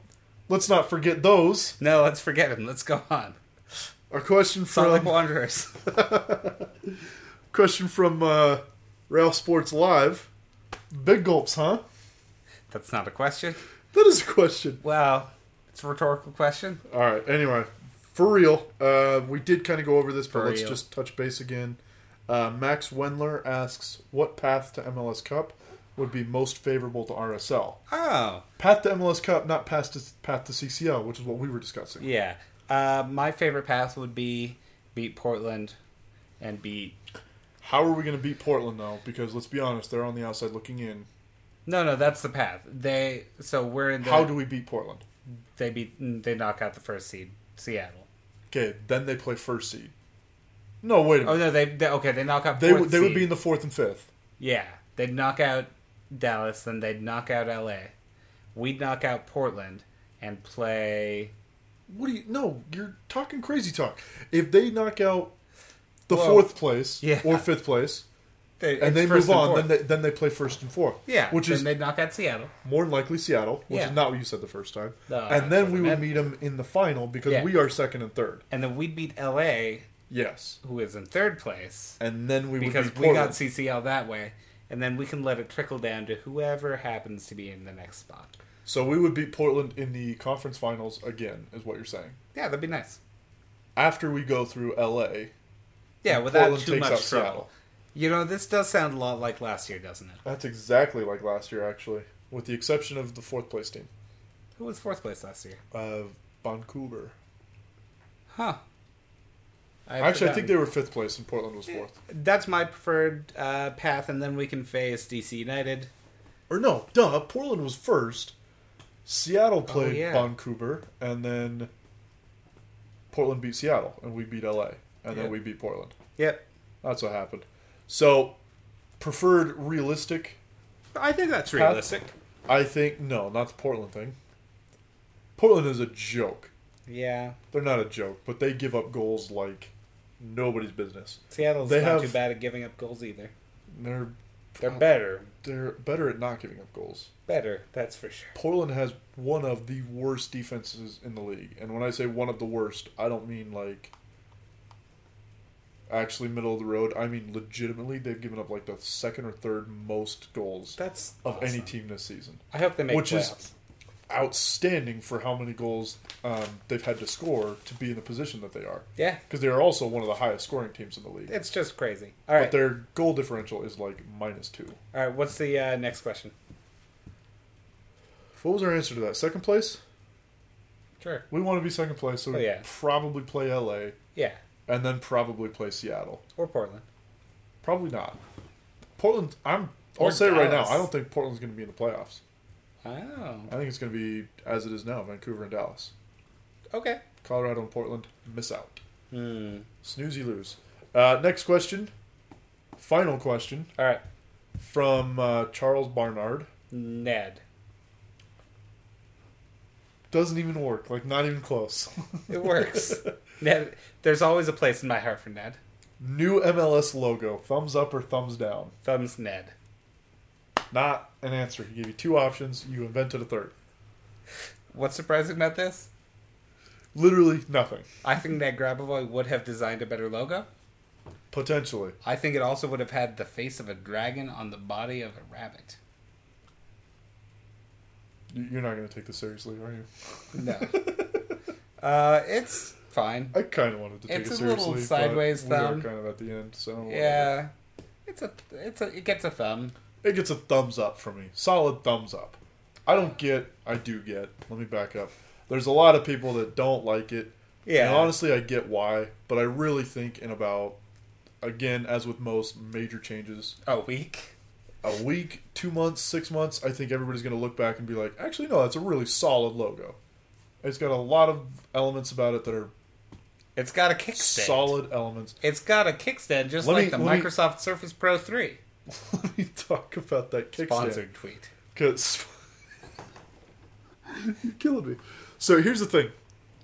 Speaker 2: Let's not forget those.
Speaker 1: No, let's forget them. Let's go on.
Speaker 2: Our question
Speaker 1: Sonic
Speaker 2: from
Speaker 1: Wanderers.
Speaker 2: question from uh, Rail Sports Live. Big gulps, huh?
Speaker 1: That's not a question.
Speaker 2: That is a question.
Speaker 1: Well, it's a rhetorical question.
Speaker 2: All right. Anyway, for real, uh, we did kind of go over this, but
Speaker 1: For
Speaker 2: let's
Speaker 1: real.
Speaker 2: just touch base again. Uh, Max Wendler asks, "What path to MLS Cup would be most favorable to RSL?"
Speaker 1: Oh,
Speaker 2: Path to MLS Cup, not path to path to CCL, which is what we were discussing.
Speaker 1: yeah. Uh, my favorite path would be beat Portland and beat.
Speaker 2: How are we going to beat Portland though? Because let's be honest, they're on the outside looking in.
Speaker 1: No, no, that's the path. They so we're in the.
Speaker 2: How do we beat Portland?
Speaker 1: they beat? They knock out the first seed, Seattle.
Speaker 2: Okay, then they play first seed. No, wait a
Speaker 1: Oh no, they, they okay. They knock out.
Speaker 2: they would they would be in the fourth and fifth.
Speaker 1: Yeah, they'd knock out Dallas, then they'd knock out LA. We'd knock out Portland and play.
Speaker 2: What do you? No, you're talking crazy talk. If they knock out the fourth place
Speaker 1: yeah.
Speaker 2: or fifth place,
Speaker 1: They,
Speaker 2: and they move on, then they, then they play first and fourth.
Speaker 1: yeah,
Speaker 2: which
Speaker 1: then
Speaker 2: is
Speaker 1: they'd knock out Seattle.
Speaker 2: more than likely Seattle, which
Speaker 1: Yeah.
Speaker 2: is not what you said the first time.
Speaker 1: No,
Speaker 2: and then we would meet them in the final because
Speaker 1: Yeah.
Speaker 2: we are second and third.
Speaker 1: And then we'd beat LA,
Speaker 2: Yes,
Speaker 1: who is in third place,
Speaker 2: and then we
Speaker 1: because we got CCL that way, and then we can let it trickle down to whoever happens to be in the next spot.
Speaker 2: so we would beat Portland in the conference finals again, is what you're saying.
Speaker 1: Yeah, that'd be nice.
Speaker 2: After we go through LA,
Speaker 1: Yeah, without
Speaker 2: Portland
Speaker 1: too
Speaker 2: takes
Speaker 1: much
Speaker 2: out
Speaker 1: trouble.
Speaker 2: Seattle.
Speaker 1: You know, this does sound a lot like last year, doesn't it?
Speaker 2: That's exactly like last year, actually, with the exception of the fourth place team,
Speaker 1: Who was fourth place last year?
Speaker 2: uh, Vancouver.
Speaker 1: Huh. I've
Speaker 2: Actually, I think they were fifth place and Portland was fourth.
Speaker 1: That's my preferred uh, path, and then we can face DC United.
Speaker 2: Or no, duh, Portland was first. Seattle played
Speaker 1: yeah.
Speaker 2: Vancouver, and then Portland beat Seattle, and we beat LA, and
Speaker 1: Yep.
Speaker 2: then we beat Portland.
Speaker 1: Yep.
Speaker 2: That's what happened. So, preferred realistic,
Speaker 1: I think that's
Speaker 2: Path-
Speaker 1: realistic.
Speaker 2: I think, no, not the Portland thing. Portland is a joke.
Speaker 1: Yeah.
Speaker 2: They're not a joke, but they give up goals like nobody's business.
Speaker 1: Seattle's
Speaker 2: They
Speaker 1: not
Speaker 2: have-
Speaker 1: too bad at giving up goals either.
Speaker 2: They're
Speaker 1: They're better.
Speaker 2: they're better at not giving up goals.
Speaker 1: Better, that's for sure.
Speaker 2: Portland has one of the worst defenses in the league. And when I say one of the worst, I don't mean like actually middle of the road. I mean legitimately they've given up like the second or third most goals
Speaker 1: That's
Speaker 2: of any team this season.
Speaker 1: I hope they make
Speaker 2: Which is- Outstanding for how many goals um, they've had to score to be in the position that they are.
Speaker 1: Yeah,
Speaker 2: Because they are also one of the highest scoring teams in the league.
Speaker 1: it's just crazy. All
Speaker 2: But their goal differential is like minus two.
Speaker 1: all right. What's the uh, next question?
Speaker 2: What was our answer to that? Second place?
Speaker 1: Sure.
Speaker 2: We want to be second place, so
Speaker 1: Oh,
Speaker 2: we
Speaker 1: yeah.
Speaker 2: probably play LA
Speaker 1: Yeah,
Speaker 2: and then probably play Seattle.
Speaker 1: or Portland.
Speaker 2: Probably not. Portland. I'm. I'll
Speaker 1: Or
Speaker 2: say it right now. I don't think Portland's going to be in the playoffs.
Speaker 1: Oh,
Speaker 2: I think it's going to be as it is now: Vancouver and Dallas.
Speaker 1: okay.
Speaker 2: Colorado and Portland miss out.
Speaker 1: Hmm.
Speaker 2: Snoozy lose. Uh, next question. Final question
Speaker 1: All right,
Speaker 2: from uh, Charles Barnard.
Speaker 1: Ned.
Speaker 2: Doesn't even work. Like not even close.
Speaker 1: It works. Ned. There's always a place in my heart for Ned.
Speaker 2: New MLS logo. Thumbs up or thumbs down.
Speaker 1: Thumbs Ned.
Speaker 2: Not an answer. He gave you two options. You invented a third.
Speaker 1: What's surprising about this?
Speaker 2: Literally nothing.
Speaker 1: I think Ned Grabavoy would have designed a better logo.
Speaker 2: Potentially.
Speaker 1: I think it also would have had the face of a dragon on the body of a rabbit.
Speaker 2: You- You're not going to take this seriously, are you?
Speaker 1: No. uh, it's fine.
Speaker 2: I kind of wanted to take
Speaker 1: It's
Speaker 2: it
Speaker 1: a little
Speaker 2: seriously.
Speaker 1: sideways
Speaker 2: but We are kind of at the end, so.
Speaker 1: Yeah. It's a it's a it gets a thumb.
Speaker 2: it gets a thumbs up from me. Solid thumbs up. I don't get. I do get. Let me back up. There's a lot of people that don't like it.
Speaker 1: Yeah.
Speaker 2: And honestly, I get why, but I really think in about, again, as with most major changes,
Speaker 1: A week.
Speaker 2: a week, two months, six months, I think everybody's going to look back and be like, actually, no, that's a really solid logo. It's got a lot of elements about it that are
Speaker 1: It's got a kickstand.
Speaker 2: solid elements.
Speaker 1: It's got a kickstand just
Speaker 2: Let
Speaker 1: like
Speaker 2: me-
Speaker 1: the
Speaker 2: let me-
Speaker 1: Microsoft Surface Pro 3.
Speaker 2: Let me talk about that kickstand.
Speaker 1: Sponsored tweet.
Speaker 2: because you're killing me. So here's the thing: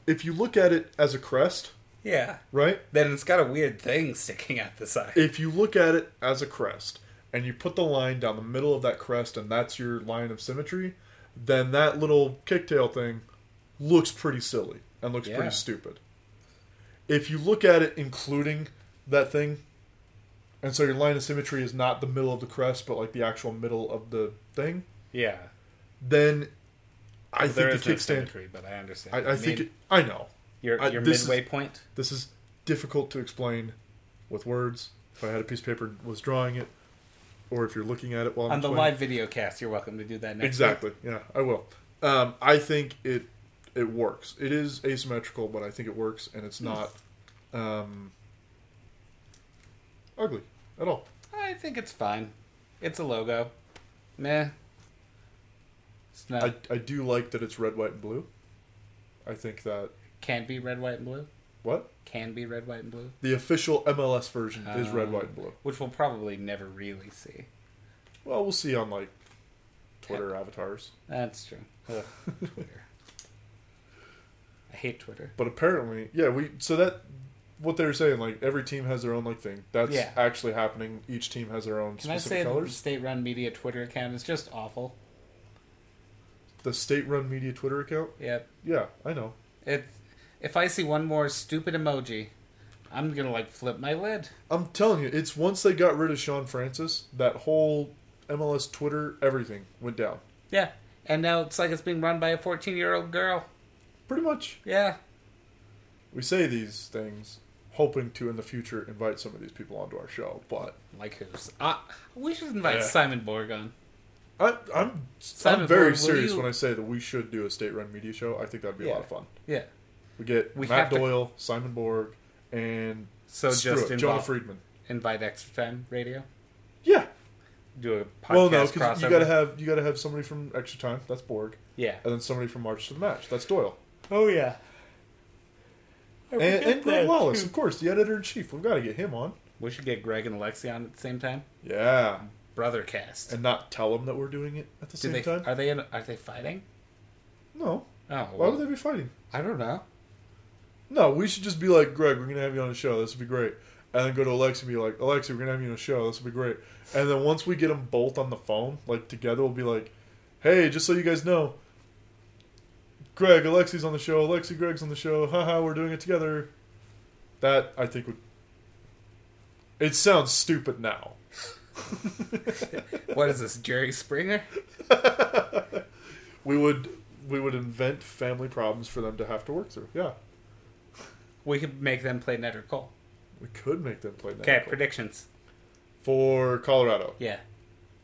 Speaker 2: if you look at it as a crest,
Speaker 1: Yeah.
Speaker 2: right?
Speaker 1: Then it's got a weird thing sticking out the side.
Speaker 2: If you look at it as a crest and you put the line down the middle of that crest and that's your line of symmetry, then that little kicktail thing looks pretty silly and looks
Speaker 1: Yeah.
Speaker 2: pretty stupid. If you look at it including that thing, and so your line of symmetry is not the middle of the crest but like the actual middle of the thing,
Speaker 1: yeah.
Speaker 2: then I
Speaker 1: there
Speaker 2: think
Speaker 1: is
Speaker 2: the
Speaker 1: no
Speaker 2: kickstand.
Speaker 1: symmetry, but I understand.
Speaker 2: I, I think it, I know.
Speaker 1: your
Speaker 2: I-
Speaker 1: your
Speaker 2: is-
Speaker 1: midway point.
Speaker 2: This is difficult to explain with words. If I had a piece of paper was drawing it, or if you're looking at it while I'm
Speaker 1: On the
Speaker 2: explaining-
Speaker 1: live video cast, you're welcome to do that next.
Speaker 2: Exactly. Yeah, I will. Um, I think it it works. It is asymmetrical, but I think it works, and it's not um, ugly at all.
Speaker 1: I think it's fine. It's a logo. Meh. It's not.
Speaker 2: I I do like that it's red, white, and blue. I think that
Speaker 1: can be red, white, and blue.
Speaker 2: what
Speaker 1: Can be red, white, and blue.
Speaker 2: the official MLS version is red,
Speaker 1: Um,
Speaker 2: white, and blue.
Speaker 1: Which we'll probably never really see.
Speaker 2: Well, we'll see on like Twitter avatars.
Speaker 1: That's true. Twitter. Hate Twitter.
Speaker 2: But apparently, yeah, we so that what they were saying, like every team has their own like thing. That's
Speaker 1: Yeah.
Speaker 2: actually happening. Each team has their own
Speaker 1: Can I
Speaker 2: specific
Speaker 1: say the
Speaker 2: colors.
Speaker 1: state-run media Twitter account is just awful?
Speaker 2: The state-run media Twitter account.
Speaker 1: Yep.
Speaker 2: Yeah, I know.
Speaker 1: It. If I see one more stupid emoji, I'm gonna like flip my lid.
Speaker 2: I'm telling you, it's once they got rid of Sean Francis, that whole MLS Twitter everything went down.
Speaker 1: Yeah. And now it's like it's being run by a 14-year-old girl.
Speaker 2: Pretty much.
Speaker 1: Yeah.
Speaker 2: We say these things hoping to in the future invite some of these people onto our show, but
Speaker 1: Like who's? Uh, we should invite
Speaker 2: Yeah.
Speaker 1: Simon Borgon.
Speaker 2: I, I'm
Speaker 1: Simon
Speaker 2: I'm very
Speaker 1: Borg,
Speaker 2: serious
Speaker 1: you-
Speaker 2: when I say that we should do a state-run media show. I think that'd be a lot of fun.
Speaker 1: Yeah.
Speaker 2: We get
Speaker 1: We
Speaker 2: Matt
Speaker 1: have to-
Speaker 2: Doyle, Simon Borg, and
Speaker 1: So just
Speaker 2: it, Jonah
Speaker 1: involve,
Speaker 2: Freedman.
Speaker 1: invite extra time radio.
Speaker 2: Yeah.
Speaker 1: Do a podcast
Speaker 2: Well, no, because you gotta have you gotta have somebody from Extra Time. That's Borg,
Speaker 1: yeah.
Speaker 2: and then somebody from March to the Match. That's Doyle,
Speaker 1: Oh yeah.
Speaker 2: and, and Greg Lalas, of course, the editor in chief. We've got to get him on.
Speaker 1: We should get Greg and Alexi on at the same time.
Speaker 2: Yeah,
Speaker 1: Brother cast.
Speaker 2: and not tell them that we're doing it at the
Speaker 1: Do
Speaker 2: same
Speaker 1: they
Speaker 2: time.
Speaker 1: are they in, are they fighting?
Speaker 2: No,
Speaker 1: Oh,
Speaker 2: why
Speaker 1: well,
Speaker 2: would they be fighting?
Speaker 1: I don't know.
Speaker 2: No, we should just be like, Greg, we're gonna have you on the show. This would be great. And then go to Alexi and be like, Alexi, we're gonna have you on the show. This would be great. And then once we get them both on the phone, like together, we'll be like, Hey, just so you guys know, Greg, Alexi's on the show. Alexi, Greg's on the show. Haha, we're doing it together. That I think would. It sounds stupid now.
Speaker 1: What is this, Jerry Springer?
Speaker 2: we would we would invent family problems for them to have to work through. Yeah,
Speaker 1: We could make them play Ned or Cole.
Speaker 2: we could make them play.
Speaker 1: Okay, predictions.
Speaker 2: for Colorado.
Speaker 1: Yeah.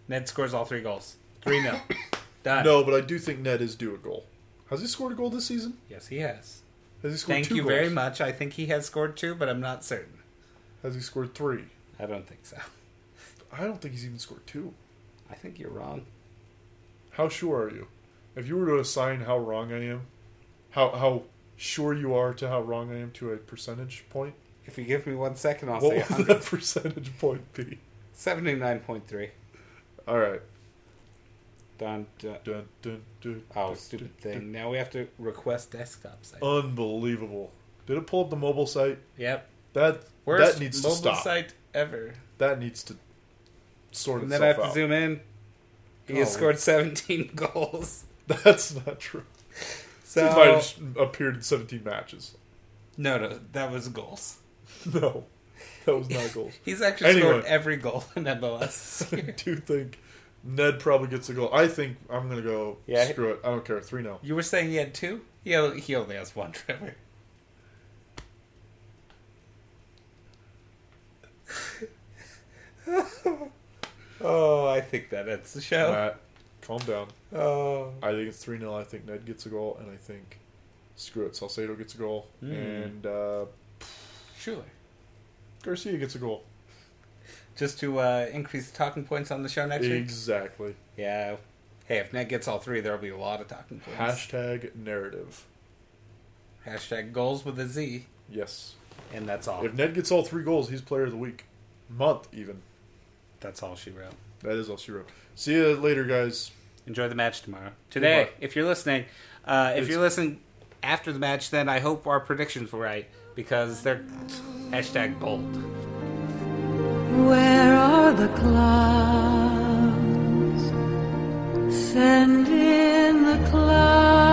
Speaker 1: Ned scores all three goals. 3 0. Done.
Speaker 2: No, but I do think Ned is due a goal. Has he scored a goal this season?
Speaker 1: Yes, he has.
Speaker 2: Has he scored
Speaker 1: Thank
Speaker 2: two
Speaker 1: you
Speaker 2: goals?
Speaker 1: very much. I think he has scored two, but I'm not certain.
Speaker 2: Has he scored three?
Speaker 1: I don't think so.
Speaker 2: I don't think he's even scored two.
Speaker 1: I think you're wrong.
Speaker 2: How sure are you? If you were to assign how wrong I am, how how sure you are to how wrong I am to a percentage point,
Speaker 1: If you give me one second, I'll
Speaker 2: what
Speaker 1: say
Speaker 2: would
Speaker 1: 100.
Speaker 2: that percentage point be?
Speaker 1: 79.3.
Speaker 2: All right.
Speaker 1: Done. done.
Speaker 2: Dun, dun, dun,
Speaker 1: Oh,
Speaker 2: dun,
Speaker 1: stupid
Speaker 2: dun,
Speaker 1: thing. Now we have to request desktop site.
Speaker 2: Unbelievable. Did it pull up the mobile site?
Speaker 1: yep.
Speaker 2: That
Speaker 1: Worst
Speaker 2: that needs to
Speaker 1: mobile
Speaker 2: stop.
Speaker 1: site ever.
Speaker 2: That needs to sort of.
Speaker 1: And then I have to
Speaker 2: out.
Speaker 1: zoom in. He has
Speaker 2: Oh.
Speaker 1: scored 17 goals.
Speaker 2: That's not true.
Speaker 1: So
Speaker 2: He might have appeared in 17 matches.
Speaker 1: no, no, that was goals.
Speaker 2: No, that was not goals.
Speaker 1: He's actually
Speaker 2: Anyway.
Speaker 1: scored every goal in MLS.
Speaker 2: I do think Ned probably gets a goal. I think I'm going to go,
Speaker 1: Yeah.
Speaker 2: screw it. I don't care. 3 0.
Speaker 1: you were saying he had two? He only, he only has one, Trevor. oh, I think that ends the show.
Speaker 2: Matt, calm down.
Speaker 1: Oh,
Speaker 2: I think it's 3 0. I think Ned gets a goal, and I think, screw it, Salcedo gets a goal,
Speaker 1: Hmm.
Speaker 2: and uh,
Speaker 1: Schuler.
Speaker 2: Garcia gets a goal.
Speaker 1: Just to uh, increase talking points on the show next week?
Speaker 2: Exactly.
Speaker 1: Yeah. Hey, if Ned gets all three, there'll be a lot of talking points.
Speaker 2: Hashtag narrative.
Speaker 1: Hashtag goals with a Z,
Speaker 2: Yes.
Speaker 1: and that's all.
Speaker 2: If Ned gets all three goals, he's player of the week. Month, even.
Speaker 1: That's all she wrote.
Speaker 2: That is all she wrote. See you later, guys.
Speaker 1: Enjoy the match tomorrow. Today,
Speaker 2: Goodbye.
Speaker 1: if you're listening, uh, if
Speaker 2: It's-
Speaker 1: you're listening after the match, then I hope our predictions were right because they're hashtag bold.
Speaker 4: Where are the clouds? Send in the clouds.